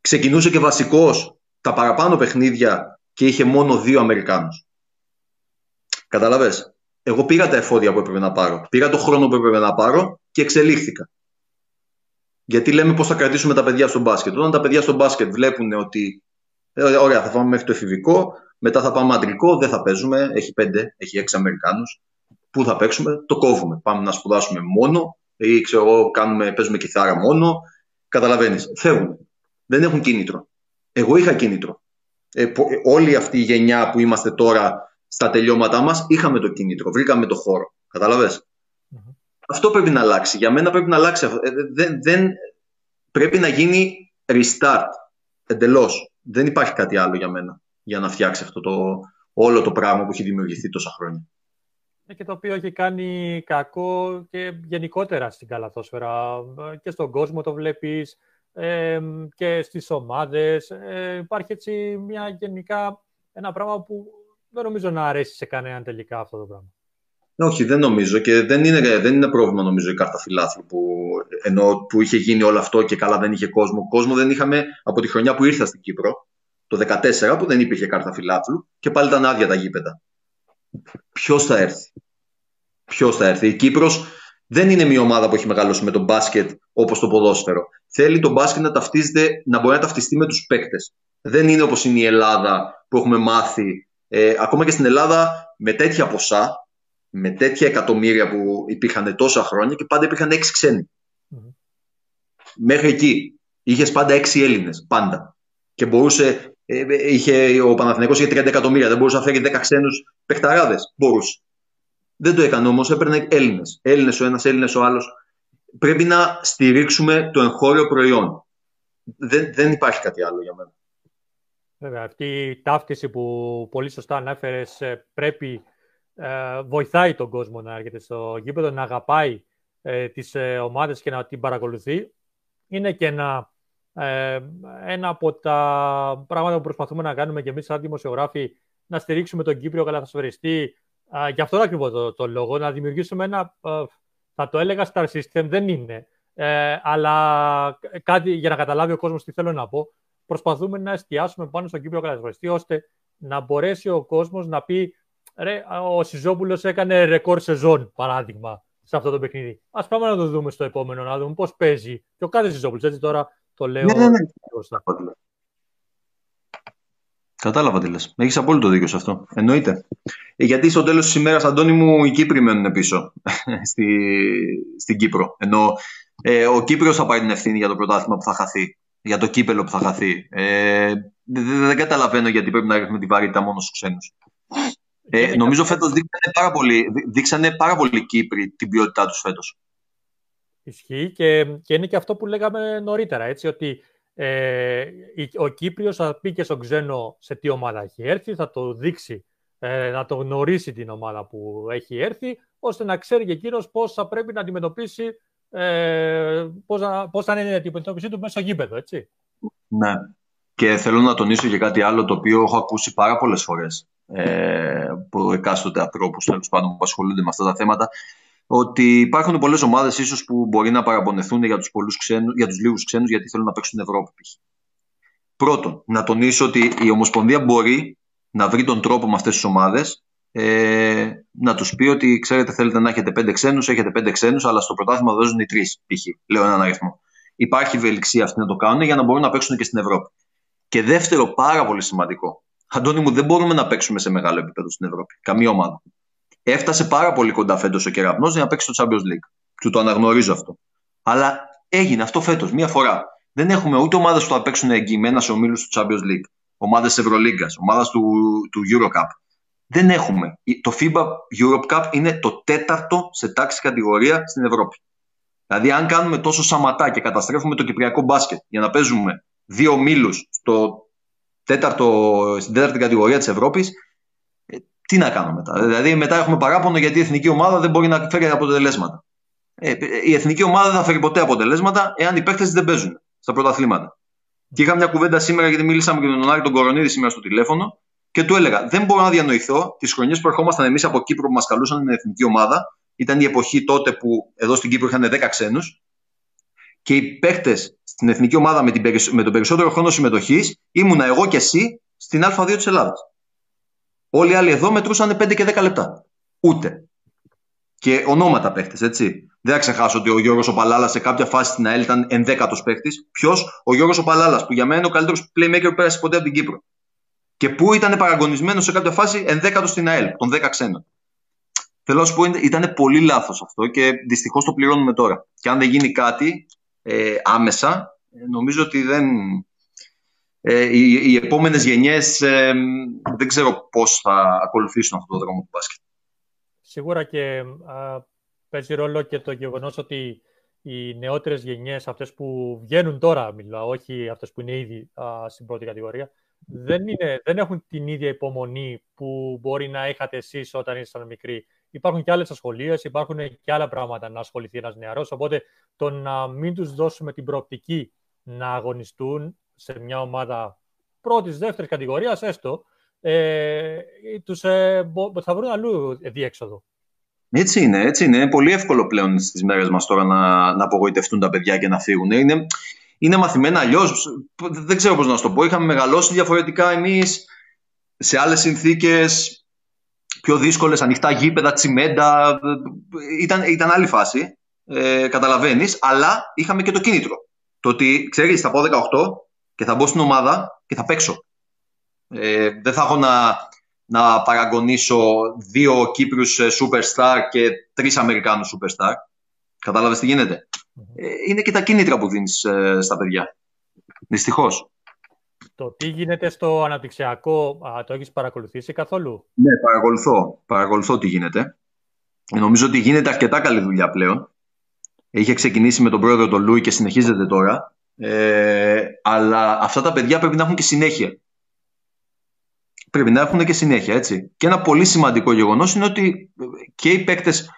ξεκινούσε και βασικός τα παραπάνω παιχνίδια και είχε μόνο δύο Αμερικάνους. Καταλαβες; Εγώ πήγα τα εφόδια που έπρεπε να πάρω. Πήγα το χρόνο που έπρεπε να πάρω και εξελίχθηκα. Γιατί λέμε πώς θα κρατήσουμε τα παιδιά στο μπάσκετ. Όταν τα παιδιά στο μπάσκετ βλέπουν ότι. Ε, Ωραία, θα πάμε μέχρι το εφηβικό, μετά θα πάμε αντρικό, δεν θα παίζουμε. Έχει πέντε, έχει έξι Αμερικάνους. Πού θα παίξουμε, το κόβουμε. Πάμε να σπουδάσουμε μόνο ή ξέρω εγώ, κάνουμε, παίζουμε κιθάρα μόνο. Καταλαβαίνεις. Φεύγουν. Δεν έχουν κίνητρο. Εγώ είχα κίνητρο. Ε, πο- ε, όλη αυτή η γενιά που είμαστε τώρα στα τελειώματά μας είχαμε το κίνητρο, βρήκαμε το χώρο. Καταλαβες; Μμμ. Αυτό πρέπει να αλλάξει. Για μένα πρέπει να αλλάξει. αυτό. Ε, δεν, δεν, πρέπει να γίνει restart εντελώς. Δεν υπάρχει κάτι άλλο για μένα για να φτιάξει αυτό το, όλο το πράγμα που έχει δημιουργηθεί τόσα χρόνια. Ε, Και το οποίο έχει κάνει κακό και γενικότερα στην καλαθόσφαιρα. Ε, Και στον κόσμο το βλέπεις ε, και στις ομάδες. Ε, υπάρχει έτσι μια γενικά ένα πράγμα που δεν νομίζω να αρέσει σε κανέναν τελικά αυτό το πράγμα. Όχι, δεν νομίζω και δεν είναι, δεν είναι πρόβλημα νομίζω η κάρτα φιλάθλου που, ενώ, που είχε γίνει όλο αυτό και καλά δεν είχε κόσμο. Κόσμο δεν είχαμε από τη χρονιά που ήρθα στην Κύπρο, το 2014 που δεν υπήρχε κάρτα φιλάθλου και πάλι ήταν άδεια τα γήπεδα. Ποιος θα έρθει; Ποιος θα έρθει; Η Κύπρος δεν είναι μια ομάδα που έχει μεγαλώσει με το μπάσκετ όπως το ποδόσφαιρο. Θέλει το μπάσκετ να ταυτίζεται, να μπορεί να ταυτιστεί με τους παίκτες. Δεν είναι όπως είναι η Ελλάδα που έχουμε μάθει. Ε, ακόμα και στην Ελλάδα με τέτοια ποσά, με τέτοια εκατομμύρια που υπήρχαν τόσα χρόνια και πάντα υπήρχαν έξι ξένοι. Μμμ. Μέχρι εκεί είχες πάντα έξι Έλληνες. Πάντα. Και μπορούσε, ε, ε, είχε, ο Παναθηναϊκός είχε 30 εκατομμύρια. Δεν μπορούσε να φέρει 10 ξένους παιχταράδες. Μπορούσε. Δεν το έκανε όμως, έπαιρνε Έλληνες. Έλληνες ο ένας, Έλληνες ο άλλος. Πρέπει να στηρίξουμε το εγχώριο προϊόν. Δεν, δεν υπάρχει κάτι άλλο για μένα. Βέβαια, αυτή η ταύτιση που πολύ σωστά ανέφερες ε, πρέπει, ε, βοηθάει τον κόσμο να έρχεται στο γήπεδο, να αγαπάει ε, τις ε, ομάδες και να την παρακολουθεί. Είναι και ένα, ε, ένα από τα πράγματα που προσπαθούμε να κάνουμε και εμείς σαν δημοσιογράφοι, να στηρίξουμε τον Κύπριο καλαθοσφαιριστή. Ε, γι' αυτό ακριβώς το, το λόγο, να δημιουργήσουμε ένα, ε, θα το έλεγα star system, δεν είναι. Ε, αλλά κάτι για να καταλάβει ο κόσμος τι θέλω να πω, προσπαθούμε να εστιάσουμε πάνω στον Κύπριο κατασβεστή, ώστε να μπορέσει ο κόσμος να πει ρε, ο Σιζόπουλος έκανε ρεκόρ σεζόν, παράδειγμα, σε αυτό το παιχνίδι. Ας πάμε να το δούμε στο επόμενο, να δούμε πώς παίζει. Και ο κάθε Σιζόπουλος, έτσι τώρα το λέω. Ναι, ναι, ναι. μπροστά. Κατάλαβα τι λες. Έχεις απόλυτο δίκιο σε αυτό. Εννοείται. Ε, γιατί στο τέλος της ημέρας, Αντώνη μου, οι Κύπροι μένουν πίσω στη, στην Κύπρο. Ενώ ε, ο Κύπριος θα πάρει την ευθύνη για το πρωτάθλημα που θα χαθεί. Για το κύπελο που θα χαθεί. Ε, δεν, δεν καταλαβαίνω γιατί πρέπει να ρίχνουμε τη βαρύτητα μόνο στους ξένους. Ε, Είναι νομίζω κάποιο- φέτος δείξανε πάρα, πολύ, δεί- δείξανε πάρα πολύ Κύπροι την ποιότητά τους φέτος. Ισχύει και, και είναι και αυτό που λέγαμε νωρίτερα, έτσι, ότι ε, η- ο Κύπριος θα πει και στον ξένο σε τι ομάδα έχει έρθει, θα το δείξει, ε, να το γνωρίσει την ομάδα που έχει έρθει, ώστε να ξέρει και εκείνος πώς θα πρέπει να αντιμετωπίσει, ε, πώς, να, πώς θα είναι η αντιμετώπιση του μέσα στο γήπεδο, έτσι. Ναι. Και θέλω να τονίσω και κάτι άλλο το οποίο έχω ακούσει πάρα πολλές φορές ε, από εκάστοτε ανθρώπους τέλος πάντων που ασχολούνται με αυτά τα θέματα ότι υπάρχουν πολλές ομάδες ίσως που μπορεί να παραπονεθούν για τους, πολλούς ξένους, για τους λίγους ξένους γιατί θέλουν να παίξουν Ευρώπη. π.χ. Πρώτον, να τονίσω ότι η Ομοσπονδία μπορεί να βρει τον τρόπο με αυτές τις ομάδες ε, να τους πει ότι ξέρετε θέλετε να έχετε πέντε ξένους, έχετε πέντε ξένους αλλά στο πρωτάθλημα δώσουν οι τρεις π.χ. Λέω έναν αριθμό. Υπάρχει ευελιξία αυτή να το κάνουν για να μπορούν να παίξουν και στην Ευρώπη. Και δεύτερο, πάρα πολύ σημαντικό. Αντώνη μου, δεν μπορούμε να παίξουμε σε μεγάλο επίπεδο στην Ευρώπη. Καμία ομάδα. Έφτασε πάρα πολύ κοντά φέτος ο Κεραυνός για να παίξει στο Champions League. Του το αναγνωρίζω αυτό. Αλλά έγινε αυτό φέτος, μία φορά. Δεν έχουμε ούτε ομάδες που θα παίξουν εγγυημένα σε ομίλους του Champions League. Ομάδες Ευρωλίγκας, ομάδες του, του Eurocup. Δεν έχουμε. Το FIBA Europe Cup είναι το τέταρτο σε τάξη κατηγορία στην Ευρώπη. Δηλαδή, αν κάνουμε τόσο σαματά και καταστρέφουμε το κυπριακό μπάσκετ για να παίζουμε δύο ομίλους στο τέταρτο, στην τέταρτη κατηγορία της Ευρώπης, ε, τι να κάνουμε μετά. Δηλαδή, μετά έχουμε παράπονο γιατί η εθνική ομάδα δεν μπορεί να φέρει αποτελέσματα. Ε, η εθνική ομάδα δεν θα φέρει ποτέ αποτελέσματα εάν οι παίκτες δεν παίζουν στα πρωταθλήματα. Και είχα μια κουβέντα σήμερα γιατί μίλησαμε με τον Άρη τον Κορονίδη σήμερα στο τηλέφωνο και του έλεγα: Δεν μπορώ να διανοηθώ τις χρονιές που ερχόμασταν εμείς από Κύπρο που μας καλούσαν την εθνική ομάδα. Ήταν η εποχή τότε που εδώ στην Κύπρο είχαν 10 ξένους και οι παίκτες στην εθνική ομάδα με, την, με τον περισσότερο χρόνο συμμετοχής ήμουνα εγώ και εσύ στην Α2 της Ελλάδας. Όλοι οι άλλοι εδώ μετρούσαν 5 και 10 λεπτά. Ούτε. Και ονόματα παίχτε, έτσι. Δεν θα ξεχάσω ότι ο Γιώργος Οπαλάλας σε κάποια φάση στην ΑΕΛ ήταν ενδέκατος παίχτη. Ποιος, ο Γιώργος Οπαλάλας, που για μένα είναι ο καλύτερος playmaker που πέρασε ποτέ από την Κύπρο. Και που ήταν παραγωνισμένος σε κάποια φάση ενδέκατος στην ΑΕΛ, των 10 ξένων. Θέλω να σου πω, ήταν πολύ λάθος αυτό και δυστυχώς το πληρώνουμε τώρα. Και αν δεν γίνει κάτι ε, άμεσα, ε, νομίζω ότι δεν, ε, οι, οι επόμενες γενιές ε, δεν ξέρω πώς θα ακολουθήσουν αυτό το δρόμο του μπάσκετ. Σίγουρα και α, παίζει ρόλο και το γεγονός ότι οι νεότερες γενιές, αυτές που βγαίνουν τώρα, μιλάω, όχι αυτές που είναι ήδη α, στην πρώτη κατηγορία, δεν, είναι, δεν έχουν την ίδια υπομονή που μπορεί να είχατε εσείς όταν ήσασταν μικροί. Υπάρχουν και άλλες ασχολίες, υπάρχουν και άλλα πράγματα να ασχοληθεί ένας νεαρός, οπότε το να μην τους δώσουμε την προοπτική να αγωνιστούν σε μια ομάδα πρώτης, δεύτερης κατηγορίας, έστω, ε, τους, ε, θα βρουν αλλού διέξοδο. Έτσι είναι, έτσι είναι. Είναι πολύ εύκολο πλέον στις μέρες μας τώρα να, να απογοητευτούν τα παιδιά και να φύγουν. Είναι, είναι μαθημένα αλλιώς. Δεν ξέρω πώς να σου το πω. Είχαμε μεγαλώσει διαφορετικά εμείς σε άλλες συνθήκες πιο δύσκολες, ανοιχτά γήπεδα, τσιμέντα. Ήταν, ήταν άλλη φάση, ε, καταλαβαίνεις, αλλά είχαμε και το κίνητρο. Το ότι, ξέρεις, θα πω 18, και θα μπω στην ομάδα και θα παίξω. Ε, δεν θα έχω να, να παραγωνίσω δύο Κύπριους ε, superstar και τρεις Αμερικάνους superstar. Κατάλαβες τι γίνεται; Ε, είναι και τα κίνητρα που δίνεις ε, στα παιδιά. Δυστυχώς. Το τι γίνεται στο αναπτυξιακό, α, το έχεις παρακολουθήσει καθόλου; Ναι, παρακολουθώ. Παρακολουθώ τι γίνεται. Νομίζω ότι γίνεται αρκετά καλή δουλειά πλέον. Είχε ξεκινήσει με τον πρόεδρο τον Λούι και συνεχίζεται τώρα. Ε, αλλά αυτά τα παιδιά πρέπει να έχουν και συνέχεια. Πρέπει να έχουν και συνέχεια, έτσι. Και ένα πολύ σημαντικό γεγονός είναι ότι και οι παίκτες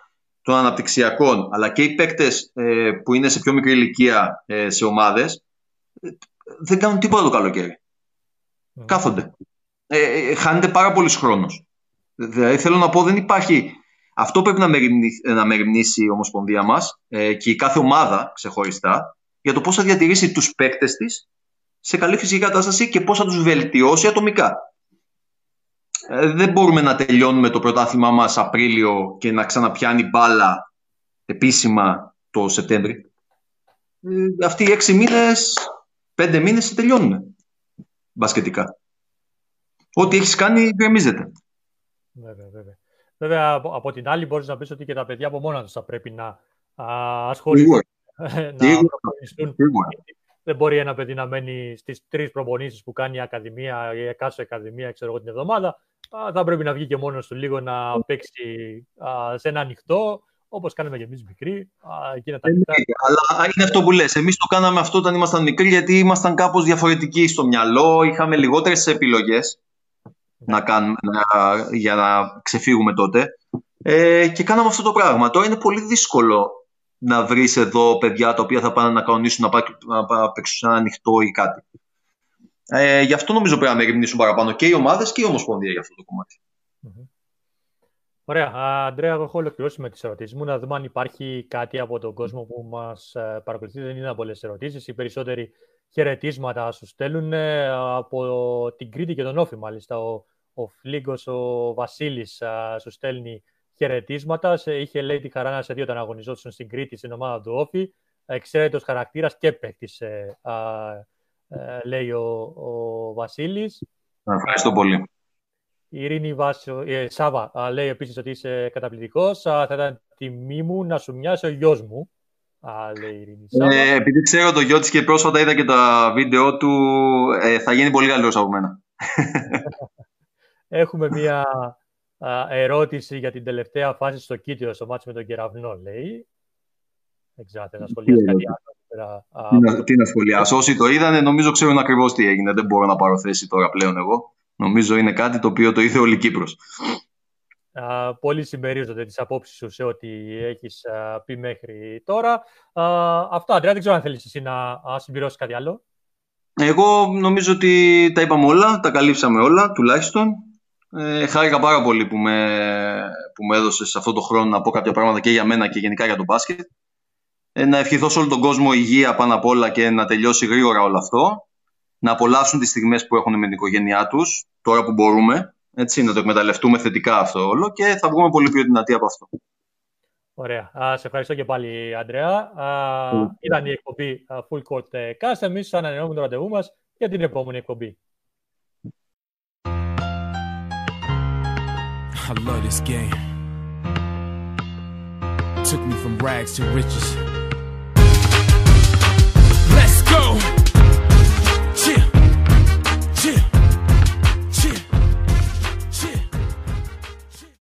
των αναπτυξιακών, αλλά και οι παίκτες ε, που είναι σε πιο μικρή ηλικία ε, σε ομάδες, δεν κάνουν τίποτα το καλοκαίρι. Mm. Κάθονται. Ε, χάνεται πάρα πολύς χρόνος. Δηλαδή, θέλω να πω, δεν υπάρχει. Αυτό πρέπει να μεριμνήσει, η Ομοσπονδία μας και η κάθε ομάδα ξεχωριστά για το πώς θα διατηρήσει τους παίκτες της σε καλή φυσική κατάσταση και πώς θα τους βελτιώσει ατομικά. Ε, δεν μπορούμε να τελειώνουμε το πρωτάθλημά μας Απρίλιο και να ξαναπιάνει μπάλα επίσημα το Σεπτέμβρη. Ε, αυτοί οι έξι μήνες, πέντε μήνες τελειώνουν μπασκετικά. Ό,τι έχεις κάνει γκρεμίζεται. Βέβαια, βέβαια. Βέβαια, από, την άλλη μπορείς να πεις ότι και τα παιδιά από μόνα τους θα πρέπει να ασχοληθούν να Δεν μπορεί ένα παιδί να μένει στις τρεις προπονήσεις που κάνει η Ακαδημία ή εκάστοτε Ακαδημία ξέρω εγώ, την εβδομάδα. Θα πρέπει να βγει και μόνος του λίγο να παίξει σε ένα ανοιχτό, όπως κάναμε και εμείς μικροί. Εκείνα τα ε, ναι, αλλά είναι αυτό που λες. Εμείς το κάναμε αυτό όταν ήμασταν μικροί, γιατί ήμασταν κάπως διαφορετικοί στο μυαλό. Είχαμε λιγότερες επιλογές να κάνουμε, για να ξεφύγουμε τότε. Ε, και κάναμε αυτό το πράγμα. Τώρα είναι πολύ δύσκολο να βρεις εδώ παιδιά τα οποία θα πάνε να κανονίσουν να, να παίξουν σε ένα ανοιχτό ή κάτι. Ε, γι' αυτό νομίζω πρέπει να μεριμνήσουν παραπάνω και οι ομάδες και η Ομοσπονδία για αυτό το κομματι Ωραία. Αντρέα, εγώ έχω ολοκληρώσει με τις ερωτήσεις μου. Να δούμε αν υπάρχει κάτι από τον κόσμο που μας ε, παρακολουθεί. Δεν είναι πολλές ερωτήσεις. Οι περισσότεροι χαιρετίσματα σου στέλνουν ε, από την Κρήτη και τον Όφη, μάλιστα. Ο, ο Φλίγκος, ο Βασίλης, σου στέλνει χαιρετίσματα. Είχε λέει τη χαρά να σε δει όταν αγωνιζόταν στην Κρήτη στην ομάδα του Όφη. Εξαίρετο χαρακτήρας και παίκτης, ε, ε, λέει ο, ο Βασίλης. Ευχαριστώ πολύ. Η Ειρήνη Βάσο, ε, Σάβα λέει επίσης ότι είσαι καταπληκτικός. Θα ήταν τιμή μου να σου μοιάσει ο γιος μου. Α, λέει η Ειρήνη Σάβα. Ε, επειδή ξέρω το γιο της και πρόσφατα είδα και τα βίντεο του, ε, θα γίνει πολύ καλύτερος από μένα. Έχουμε μία ερώτηση για την τελευταία φάση στο Κίτιο, στο μάτσο με τον Κεραυνό, λέει. Δεν ξέρω, να σχολιάσει κάτι άλλο. Τι να σχολιάσω. Όσοι το είδανε, νομίζω ξέρουν ακριβώς τι έγινε. Δεν μπορώ να πάρω θέση τώρα πλέον εγώ. Νομίζω είναι κάτι το οποίο το είδε όλη η Κύπρος. Uh, πολύ συμμερίζονται τις απόψεις σου σε ό,τι έχεις πει μέχρι τώρα. Uh, αυτό, Αντρέα, δεν ξέρω αν θέλεις εσύ να συμπληρώσεις κάτι άλλο. Εγώ νομίζω ότι τα είπαμε όλα, τα καλύψαμε όλα, τουλάχιστον. Ε, χάρηκα πάρα πολύ που με, που με έδωσες σε αυτό το χρόνο να πω κάποια πράγματα και για μένα και γενικά για τον μπάσκετ. Ε, να ευχηθώ σε όλο τον κόσμο υγεία πάνω απ' όλα και να τελειώσει γρήγορα όλο αυτό να απολαύσουν τις στιγμές που έχουν με την οικογένειά τους τώρα που μπορούμε, έτσι, να το εκμεταλλευτούμε θετικά αυτό όλο και θα βγούμε πολύ πιο δυνατοί από αυτό. Ωραία. Α, σε ευχαριστώ και πάλι, Αντρέα. Α, mm. Ήταν η εκπομπή Full Court ε, Cast. εμείς ανανεώνουμε το ραντεβού μας για την επόμενη εκπομπή. I love